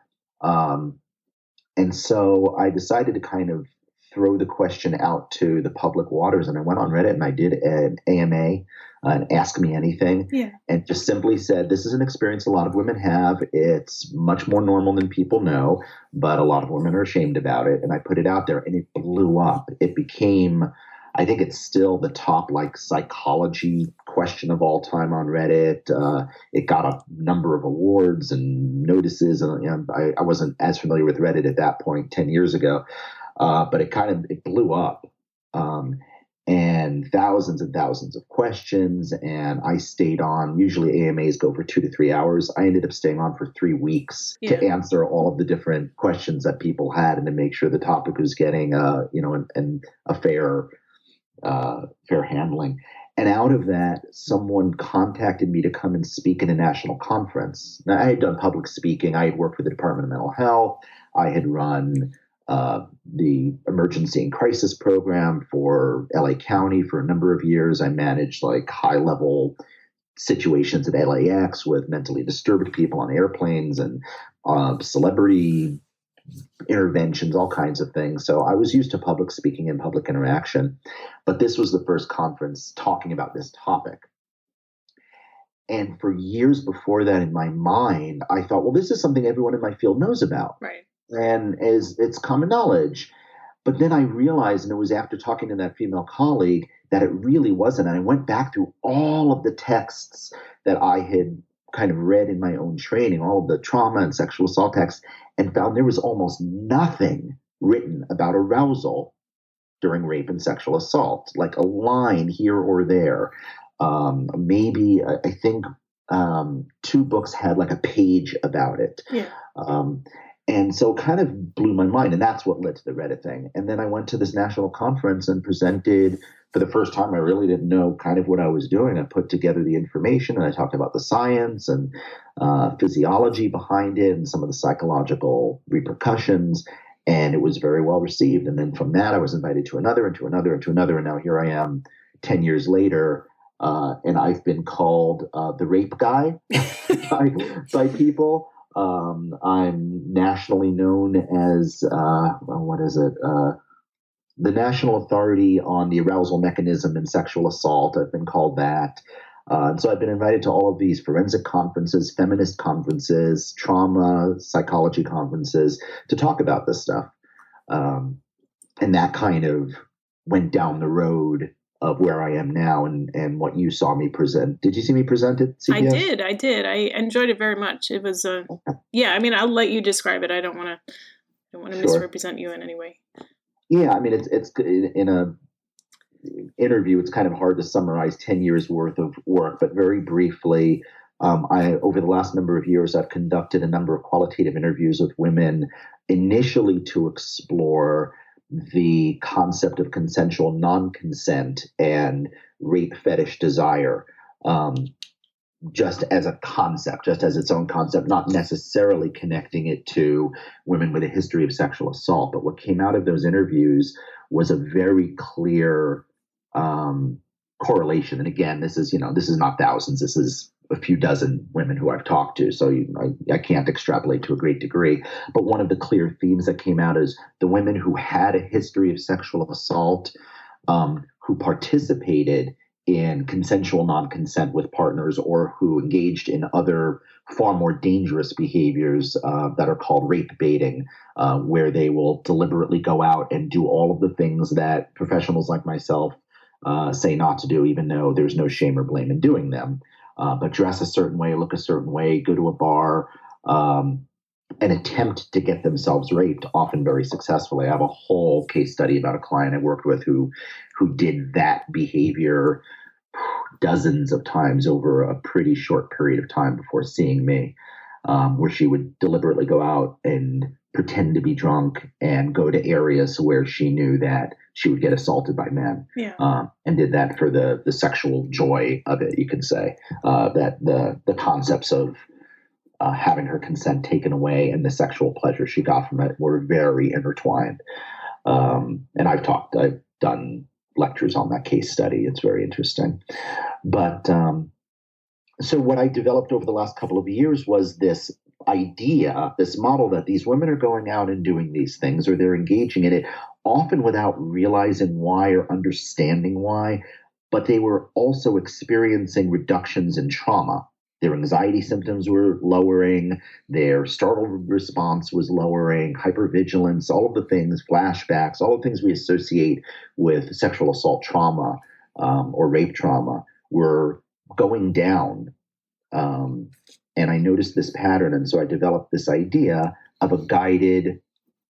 um, and so i decided to kind of throw the question out to the public waters. And I went on Reddit and I did an AMA, uh, an Ask Me Anything, yeah. and just simply said, This is an experience a lot of women have. It's much more normal than people know, but a lot of women are ashamed about it. And I put it out there and it blew up. It became. I think it's still the top like psychology question of all time on Reddit. Uh, it got a number of awards and notices, and you know, I, I wasn't as familiar with Reddit at that point ten years ago uh, but it kind of it blew up. Um, and thousands and thousands of questions. And I stayed on. Usually AMAs go for two to three hours. I ended up staying on for three weeks yeah. to answer all of the different questions that people had and to make sure the topic was getting, uh, you know, and a fair, uh, fair handling. And out of that, someone contacted me to come and speak in a national conference. Now, I had done public speaking. I had worked for the Department of Mental Health. I had run uh, the emergency and crisis program for LA County for a number of years. I managed like high level situations at LAX with mentally disturbed people on airplanes and uh, celebrity interventions, all kinds of things. So I was used to public speaking and public interaction, but this was the first conference talking about this topic. And for years before that, in my mind, I thought, well, this is something everyone in my field knows about. Right and as it's common knowledge. But then I realized, and it was after talking to that female colleague, that it really wasn't. And I went back through all of the texts that I had kind of read in my own training, all of the trauma and sexual assault texts, and found there was almost nothing written about arousal during rape and sexual assault, like a line here or there. Um, maybe I think um, two books had like a page about it. Yeah. Um, and so it kind of blew my mind. And that's what led to the Reddit thing. And then I went to this national conference and presented for the first time. I really didn't know kind of what I was doing. I put together the information and I talked about the science and uh, physiology behind it and some of the psychological repercussions. And it was very well received. And then from that, I was invited to another and to another and to another. And now here I am 10 years later. Uh, and I've been called uh, the rape guy by, by people. Um, I'm nationally known as uh, what is it? Uh, the National Authority on the Arousal Mechanism in Sexual Assault. I've been called that. Uh, so I've been invited to all of these forensic conferences, feminist conferences, trauma psychology conferences to talk about this stuff. Um, and that kind of went down the road of where I am now and, and what you saw me present. Did you see me present it? I did. I did. I enjoyed it very much. It was a, yeah, I mean, I'll let you describe it. I don't want to, don't want to sure. misrepresent you in any way. Yeah. I mean, it's, it's in a interview, it's kind of hard to summarize 10 years worth of work, but very briefly, um, I, over the last number of years, I've conducted a number of qualitative interviews with women initially to explore the concept of consensual non consent and rape fetish desire. Um, just as a concept, just as its own concept, not necessarily connecting it to women with a history of sexual assault. But what came out of those interviews was a very clear um, correlation. And again, this is you know this is not thousands. This is a few dozen women who I've talked to, so you, I, I, can't extrapolate to a great degree. But one of the clear themes that came out is the women who had a history of sexual assault, um, who participated in consensual non-consent with partners, or who engaged in other far more dangerous behaviors uh, that are called rape baiting, uh, where they will deliberately go out and do all of the things that professionals like myself uh, say not to do, even though there's no shame or blame in doing them uh, but dress a certain way, look a certain way, go to a bar, um, and attempt to get themselves raped, often very successfully. I have a whole case study about a client I worked with who who did that behavior dozens of times over a pretty short period of time before seeing me, um, where she would deliberately go out and pretend to be drunk and go to areas where she knew that she would get assaulted by men. Yeah. Um, and did that for the the sexual joy of it, you could say. Uh, that the the concepts of uh, having her consent taken away and the sexual pleasure she got from it were very intertwined. Um, and I've talked, I've done lectures on that case study. It's very interesting. But um, so what I developed over the last couple of years was this idea, this model that these women are going out and doing these things or they're engaging in it, often without realizing why or understanding why, but they were also experiencing reductions in trauma. Their anxiety symptoms were lowering, their startle response was lowering, hypervigilance, all of the things, flashbacks, all the things we associate with sexual assault trauma um, or rape trauma were going down. Um, and I noticed this pattern. And so I developed this idea of a guided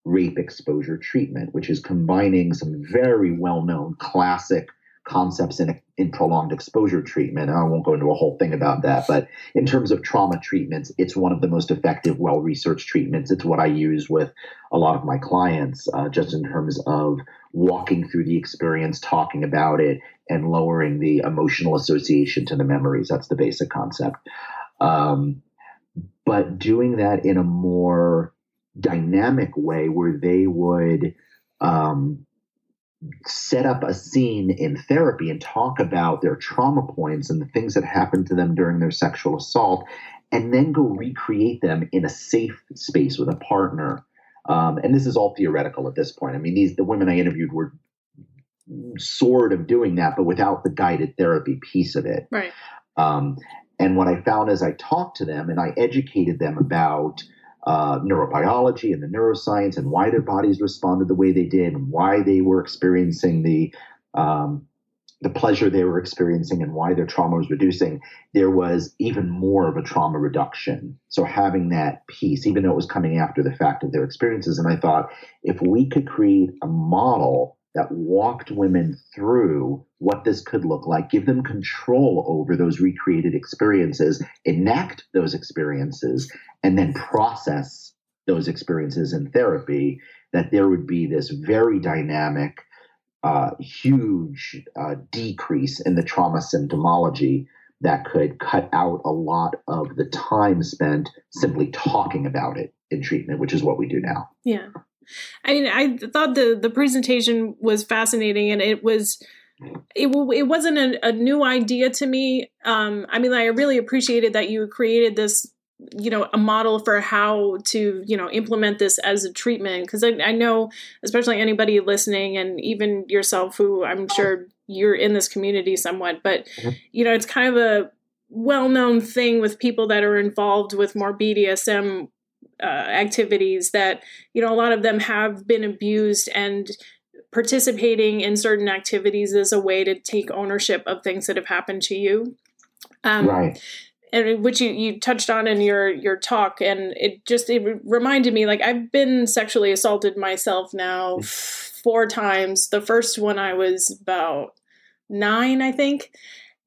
rape exposure treatment, which is combining some very well known classic concepts in, in prolonged exposure treatment. And I won't go into a whole thing about that, but in terms of trauma treatments, it's one of the most effective, well researched treatments. It's what I use with a lot of my clients, uh, just in terms of walking through the experience, talking about it, and lowering the emotional association to the memories. That's the basic concept. Um, but doing that in a more dynamic way where they would um, set up a scene in therapy and talk about their trauma points and the things that happened to them during their sexual assault, and then go recreate them in a safe space with a partner. Um, and this is all theoretical at this point. I mean, these the women I interviewed were sort of doing that, but without the guided therapy piece of it. Right. Um, and what I found as I talked to them and I educated them about uh, neurobiology and the neuroscience and why their bodies responded the way they did and why they were experiencing the um, the pleasure they were experiencing and why their trauma was reducing, there was even more of a trauma reduction. So having that piece, even though it was coming after the fact of their experiences, and I thought if we could create a model that walked women through what this could look like, give them control over those recreated experiences, enact those experiences, and then process those experiences in therapy, that there would be this very dynamic, uh, huge uh, decrease in the trauma symptomology that could cut out a lot of the time spent simply talking about it in treatment, which is what we do now. Yeah. I mean, I thought the the presentation was fascinating, and it was it it wasn't a, a new idea to me. Um, I mean, I really appreciated that you created this you know a model for how to you know implement this as a treatment because I, I, know especially anybody listening and even yourself who i'm sure you're in this community somewhat, but Mhm. you know, it's kind of a well-known thing with people that are involved with more BDSM uh, activities that you know a lot of them have been abused and participating in certain activities is a way to take ownership of things that have happened to you. Um, right. and which you, you touched on in your your talk and it just it reminded me like i've been sexually assaulted myself now four times the first one i was about nine i think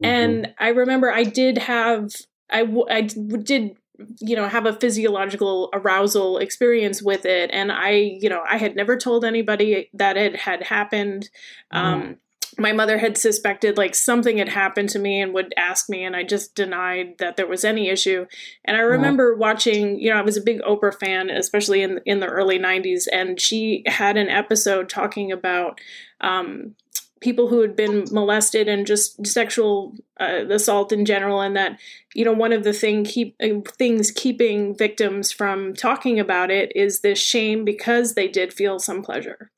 Mhm. and i remember i did have I, w- I did you know have a physiological arousal experience with it. And i you know i had never told anybody that it had happened. Um my mother had suspected like something had happened to me and would ask me and i just denied that there was any issue. And i remember watching you know i was a big oprah fan especially in in the early 90s and she had an episode talking about um people who had been molested and just sexual uh, assault in general and that you know one of the thing keep uh, things keeping victims from talking about it is this shame because they did feel some pleasure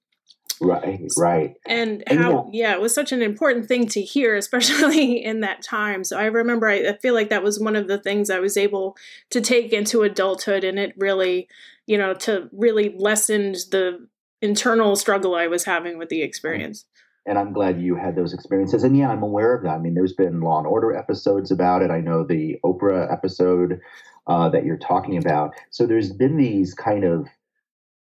Right, right. and how yeah. it was such an important thing to hear especially in that time so i remember I, I feel like that was one of the things i was able to take into adulthood and it really you know to really lessened the internal struggle i was having with the experience and I'm glad you had those experiences. And yeah, I'm aware of that. I mean, there's been Law and Order episodes about it. I know the Oprah episode uh, that you're talking about. So there's been these kind of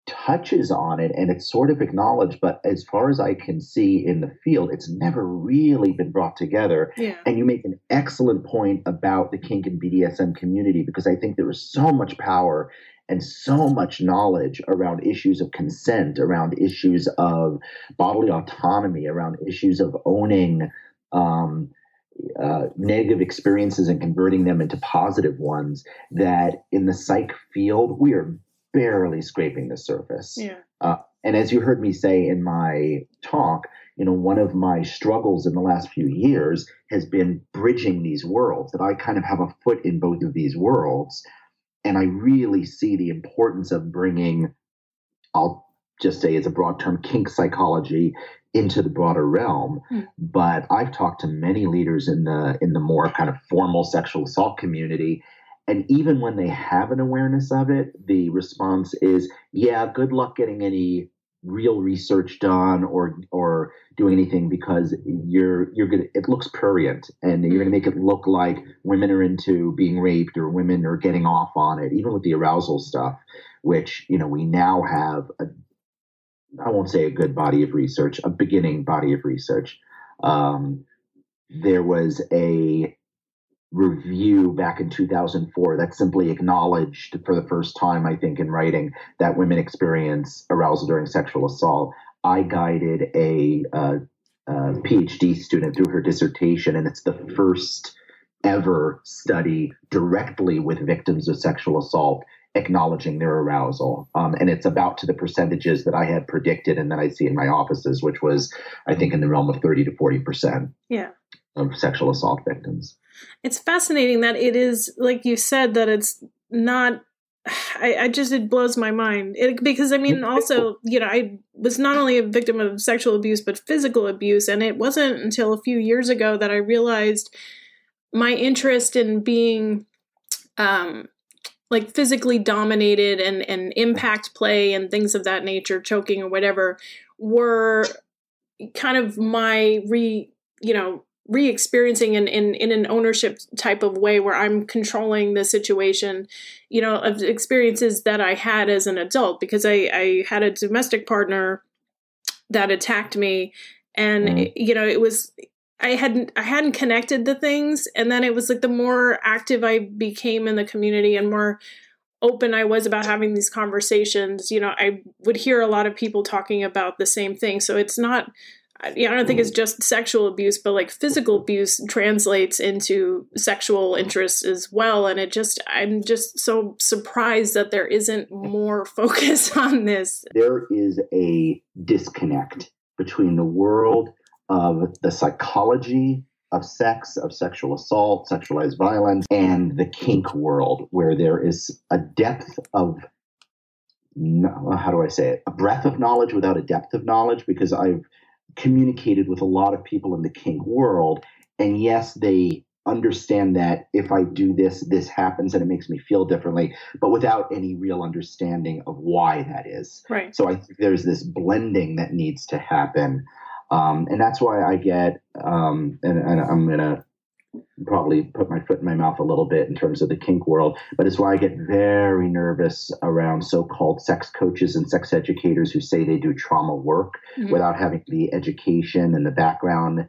touches on it, and it's sort of acknowledged. But as far as I can see in the field, it's never really been brought together. yeah And you make an excellent point about the kink and BDSM community because I think there is so much power and so much knowledge around issues of consent, around issues of bodily autonomy, around issues of owning um, uh, negative experiences and converting them into positive ones. That in the psych field, we are barely scraping the surface. yeah And as you heard me say in my talk, you know, one of my struggles in the last few years has been bridging these worlds, that I kind of have a foot in both of these worlds. And I really see the importance of bringing, I'll just say as a broad term, kink psychology into the broader realm. Hmm. But I've talked to many leaders in the in the more kind of formal sexual assault community. And even when they have an awareness of it, the response is, yeah, good luck getting any real research done or or doing anything because you're you're gonna it looks prurient and you're gonna make it look like women are into being raped or women are getting off on it even with the arousal stuff which you know we now have a i won't say a good body of research a beginning body of research. Um, there was a review back in 2004 that simply acknowledged for the first time i think in writing that women experience arousal during sexual assault. I guided a, uh phd student through her dissertation and it's the first ever study directly with victims of sexual assault acknowledging their arousal. Um, and it's about to the percentages that i had predicted and that i see in my offices which was i think in the realm of 30 to 40 percent. Yeah of sexual assault victims. It's fascinating that it is like you said that it's not I, I just it blows my mind. It, because I mean also you know I was not only a victim of sexual abuse but physical abuse and it wasn't until a few years ago that I realized my interest in being um like physically dominated and and impact play and things of that nature choking or whatever were kind of my re you know re-experiencing in, in in an ownership type of way where i'm controlling the situation you know of experiences that i had as an adult because i i had a domestic partner that attacked me and Mm. you know it was i hadn't i hadn't connected the things and then it was like the more active i became in the community and more open i was about having these conversations you know i would hear a lot of people talking about the same thing so it's not I- don't think it's mm. just sexual abuse, but like physical abuse translates into sexual interests as well. And it just, I'm just so surprised that there isn't more focus on this. there is a disconnect between the world of the psychology of sex, of sexual assault, sexualized violence, and the kink world, where there is a depth of no, how do I say it? A breadth of knowledge without a depth of knowledge, because I've communicated with a lot of people in the kink world, and yes, they understand that if I do this, this happens and it makes me feel differently, but without any real understanding of why that is. Right. So I think there's this blending that needs to happen. Um, and that's why I get, um, and, and I'm going to probably put my foot in my mouth a little bit in terms of the kink world, but it's why I get very nervous around so called sex coaches and sex educators who say they do trauma work Mhm. without having the education and the background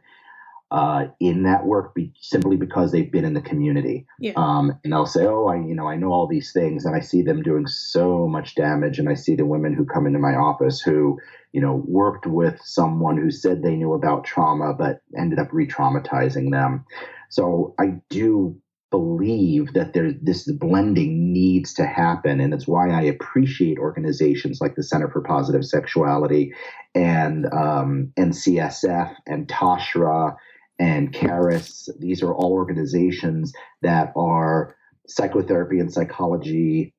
uh, in that work be, simply because they've been in the community. Yeah. Um, and they'll say, "Oh, I, you know, I know all these things," and I see them doing so much damage. And I see the women who come into my office who, you know, worked with someone who said they knew about trauma, but ended up re-traumatizing them. So I do believe that there this blending needs to happen and it's why i appreciate organizations like the center for positive sexuality and um, and csf and tashra and CARAS these are all organizations that are psychotherapy and psychology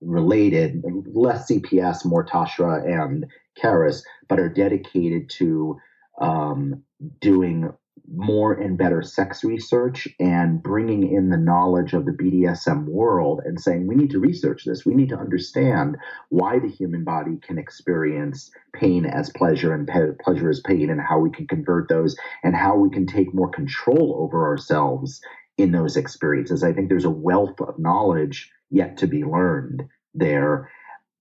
related less cps more tashra and CARAS but are dedicated to um, doing more and better sex research and bringing in the knowledge of the BDSM world and saying we need to research this. We need to understand why the human body can experience pain as pleasure and pe- pleasure as pain and how we can convert those and how we can take more control over ourselves in those experiences. I think there's a wealth of knowledge yet to be learned there,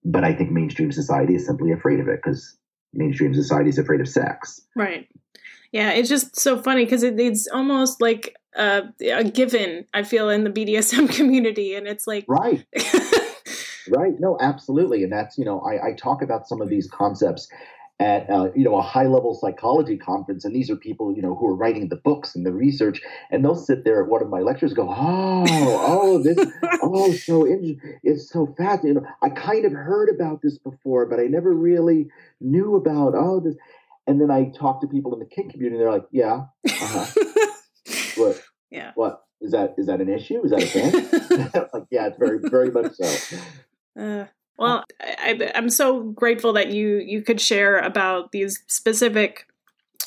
but I think mainstream society is simply afraid of it because mainstream society is afraid of sex. Right. Yeah, it's just so funny because it, it's almost like a, a given. I feel in the BDSM community, and it's like Right. Right. No, absolutely. And that's, you know, I, I talk about some of these concepts at, uh, you know, a high level psychology conference. And these are people, you know, who are writing the books and the research. And they'll sit there at one of my lectures and go, oh, oh, this, oh, so in, it's so fast. You know, I kind of heard about this before, but I never really knew about, oh, this. And then I talk to people in the kink community. And they're like, yeah, uh-huh. what, yeah. what is that? Is that an issue? Is that a thing? like, yeah, it's very, very much so. Uh, well, I, I'm so grateful that you you could share about these specific,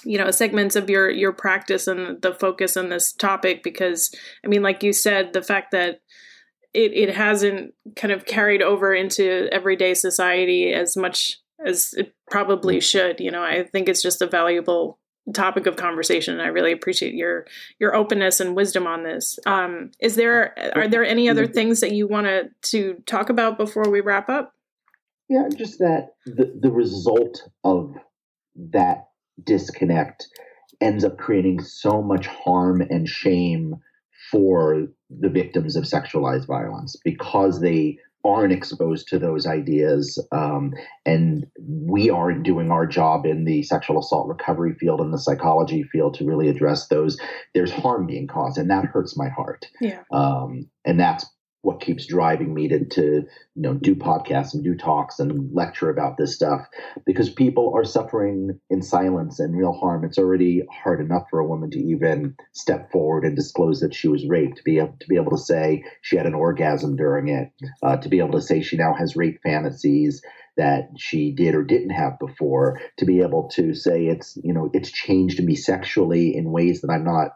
you know, segments of your your practice and the focus on this topic because I mean, like you said, the fact that it it hasn't kind of carried over into everyday society as much as it probably should. You know, I think it's just a valuable topic of conversation and i really appreciate your your openness and wisdom on this. Um is there are there any other things that you want to to talk about before we wrap up? Yeah, just that the, the result of that disconnect ends up creating so much harm and shame for the victims of sexualized violence because they aren't exposed to those ideas um, and we aren't doing our job in the sexual assault recovery field and the psychology field to really address those. There's harm being caused and that hurts my heart. Yeah. Um, and that's what keeps driving me to, to you know do podcasts and do talks and lecture about this stuff. Because people are suffering in silence and real harm. It's already hard enough for a woman to even step forward and disclose that she was raped to be able to be able to say she had an orgasm during it uh, to be able to say she now has rape fantasies that she did or didn't have before to be able to say it's you know it's changed me sexually in ways that i'm not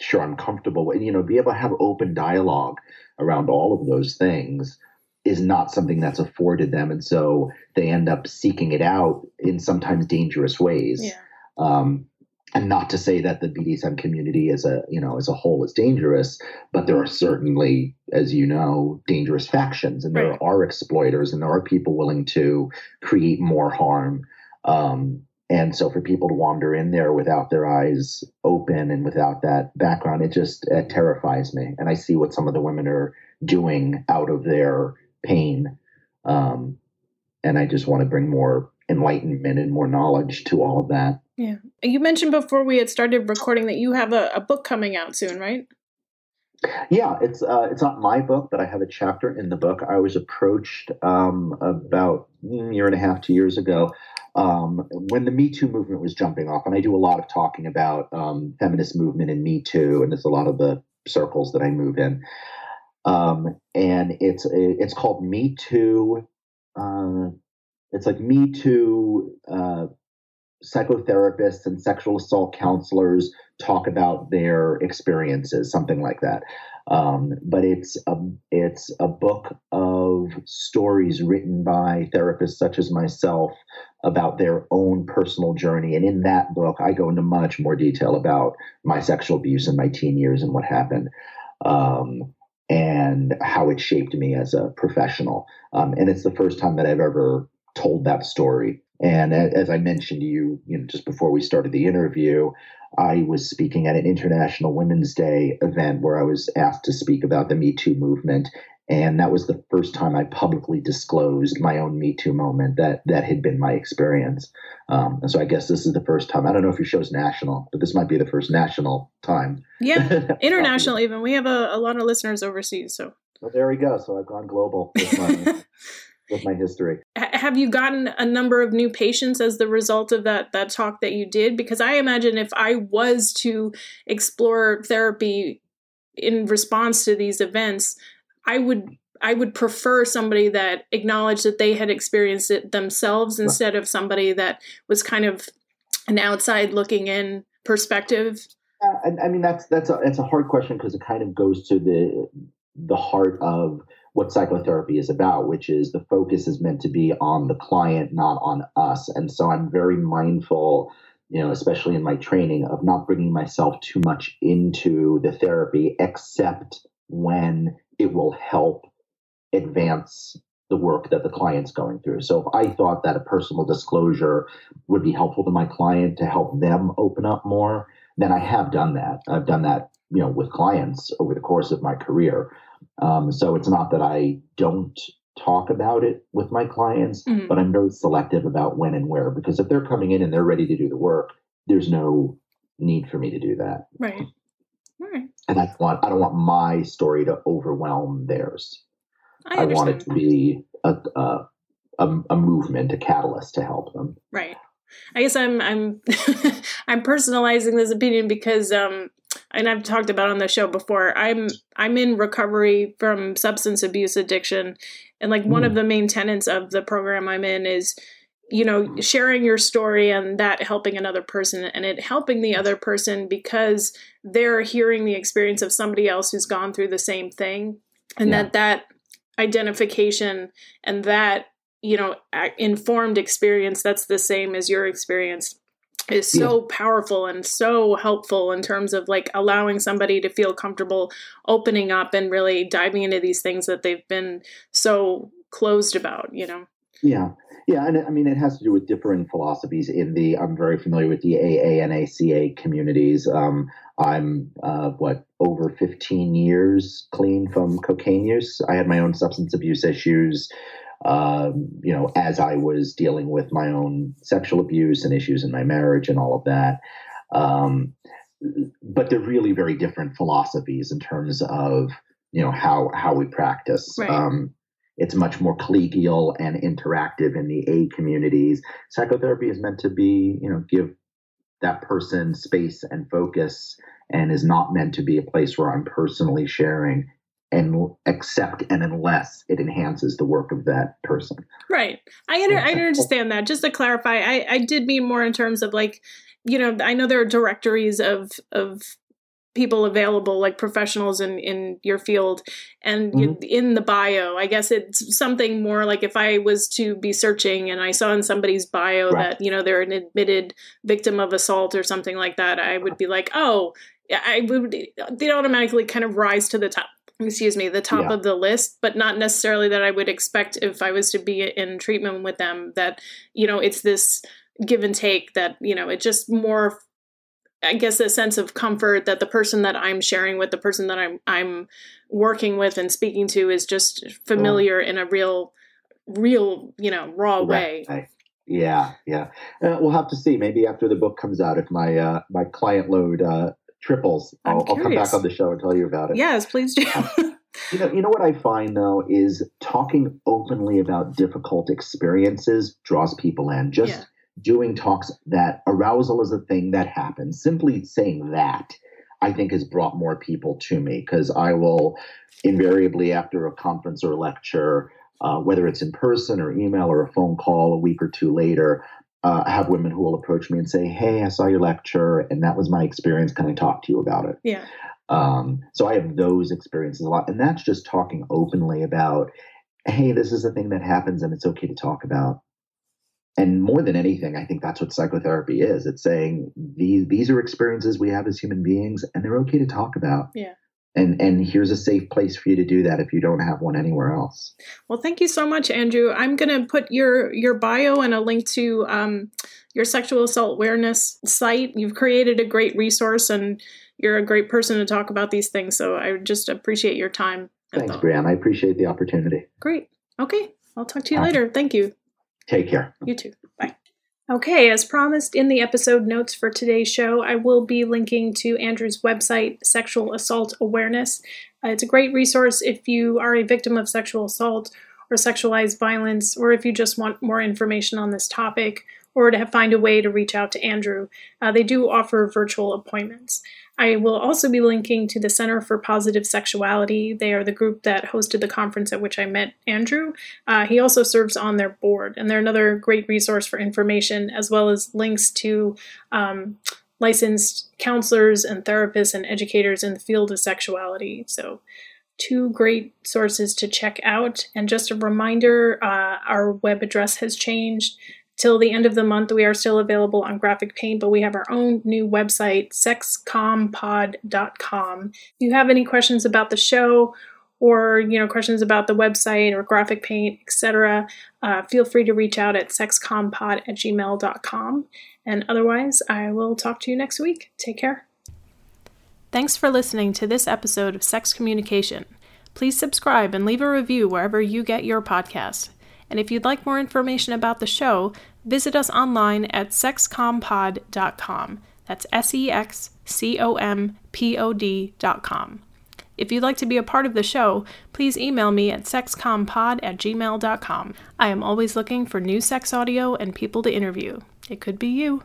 sure i'm comfortable with. And you know be able to have open dialogue around all of those things is not something that's afforded them. And so they end up seeking it out in sometimes dangerous ways. Yeah. Um, and not to say that the BDSM community as a you know as a whole is dangerous, but there are certainly, as you know, dangerous factions, and there are exploiters, and there are people willing to create more harm. Um, and so, for people to wander in there without their eyes open and without that background, it just it terrifies me. And I see what some of the women are doing out of their pain, um, and I just want to bring more enlightenment and more knowledge to all of that. yeah you mentioned before we had started recording that you have a, a book coming out soon right Yeah, it's uh, it's not my book, but I have a chapter in the book. I was approached um, about a year and a half, two years ago, um, when the Me Too movement was jumping off, and I do a lot of talking about um, feminist movement and Me Too, and it's a lot of the circles that I move in. Um, and it's it's called Me Too. Uh, it's like Me Too. Uh, psychotherapists and sexual assault counselors talk about their experiences, something like that. Um, but it's a it's a book of stories written by therapists such as myself about their own personal journey. And in that book, I go into much more detail about my sexual abuse in my teen years and what happened. Um, and how it shaped me as a professional. Um, and it's the first time that I've ever told that story. And as I mentioned to you, you know, just before we started the interview, I was speaking at an International Women's Day event where I was asked to speak about the Me Too movement. And that was the first time I publicly disclosed my own Me Too moment that that had been my experience. Um, and so I guess this is the first time. I don't know if your show's national, but this might be the first national time. Yeah, international even. We have a, a lot of listeners overseas. So well, there we go. So I've gone global with my, history. Have you gotten a number of new patients as the result of that that talk that you did? Because I imagine if I was to explore therapy in response to these events, I would I would prefer somebody that acknowledged that they had experienced it themselves instead of somebody that was kind of an outside looking in perspective. Uh, I, I mean, that's that's a it's a hard question because it kind of goes to the the heart of what psychotherapy is about, which is the focus is meant to be on the client, not on us. And so I'm very mindful, you know, especially in my training, of not bringing myself too much into the therapy, except when it will help advance the work that the client's going through. So if I thought that a personal disclosure would be helpful to my client to help them open up more, then I have done that. I've done that, you know, with clients over the course of my career. Um, so it's not that I don't talk about it with my clients, mm-hmm. but I'm very selective about when and where because if they're coming in and they're ready to do the work, there's no need for me to do that. Right. Right. And I want I don't want my story to overwhelm theirs. I, I want it to be a, a, a, a movement, a catalyst to help them. Right. I guess I'm I'm I'm personalizing this opinion because um and I've talked about on the show before. I'm I'm in recovery from substance abuse addiction and like mm. one of hmm. the main tenets of the program I'm in is you know sharing your story and that helping another person and it helping the other person because they're hearing the experience of somebody else who's gone through the same thing and yeah. that that identification and that you know informed experience that's the same as your experience is so yeah. powerful and so helpful in terms of like allowing somebody to feel comfortable opening up and really diving into these things that they've been so closed about you know? Yeah. Yeah and i mean it has to do with different philosophies in the i'm very familiar with the aa and aca communities. Um, i'm uh, what over 15 years clean from cocaine use. I had my own substance abuse issues um, you know, as I was dealing with my own sexual abuse and issues in my marriage and all of that. Um, but they're really very different philosophies in terms of you know how how we practice. Right. Um, it's much more collegial and interactive in the A communities. Psychotherapy is meant to be, you know, give that person space and focus and is not meant to be a place where I'm personally sharing and accept and unless it enhances the work of that person. Right. I under, I understand that. Just to clarify, I, I did mean more in terms of like, you know, I know there are directories of of people available like professionals in in your field and mm-hmm. in the bio i guess it's something more like if i was to be searching and i saw in somebody's bio right. that you know they're an admitted victim of assault or something like that i would be like oh i would they automatically kind of rise to the top excuse me, the top yeah. of the list, but not necessarily that I would expect if I was to be in treatment with them that, you know, it's this give and take that, you know, it just more I guess a sense of comfort that the person that I'm sharing with, the person that I'm I'm working with and speaking to is just familiar in a real real, you know, raw way. Yeah, yeah. Uh, we'll have to see. Maybe after the book comes out, if my uh, my client load uh, triples, I'll, I'll, come back on the show and tell you about it. Yes, please do. you know, you know what I find though is talking openly about difficult experiences draws people in. Just yeah. doing talks that arousal is a thing that happens. Simply saying that. I think has brought more people to me because I will invariably, after a conference or a lecture, uh, whether it's in person or email or a phone call a week or two later, uh, I have women who will approach me and say, "Hey, I saw your lecture, and that was my experience. Can I talk to you about it?" Yeah. Um, so I have those experiences a lot, and that's just talking openly about, "Hey, this is a thing that happens, and it's okay to talk about." And more than anything, I think that's what psychotherapy is. It's saying these these are experiences we have as human beings, and they're okay to talk about. Yeah and and here's a safe place for you to do that if you don't have one anywhere else. Well thank you so much andrew. I'm going to put your your bio and a link to um, your sexual assault awareness site. You've created a great resource and you're a great person to talk about these things. So i just appreciate your time. Thanks brianne i appreciate the opportunity. Great. Okay. I'll talk to you later. Thank you. Take care. You too. Bye Okay, as promised in the episode notes for today's show, I will be linking to Andrew's website, Sexual Assault Awareness. Uh, it's a great resource if you are a victim of sexual assault or sexualized violence, or if you just want more information on this topic, or to find a way to reach out to Andrew. Uh, they do offer virtual appointments. I will also be linking to the Center for Positive Sexuality. They are the group that hosted the conference at which I met Andrew. Uh, he also serves on their board, and they're another great resource for information as well as links to um, licensed counselors and therapists and educators in the field of sexuality. So, two great sources to check out. And just a reminder uh, our web address has changed. Till the end of the month, we are still available on Graphic Paint, but we have our own new website, sexcompod.com. If you have any questions about the show or you know questions about the website or graphic paint etc uh, feel free to reach out at sexcompod at gmail.com and otherwise i will talk to you next week. Take care. Thanks for listening to this episode of sex communication. Please subscribe and leave a review wherever you get your podcast and if you'd like more information about the show, visit us online at sexcompod.com. That's S E X C O M P O D.com. If you'd like to be a part of the show, please email me at sexcompod at gmail.com. I am always looking for new sex audio and people to interview. It could be you.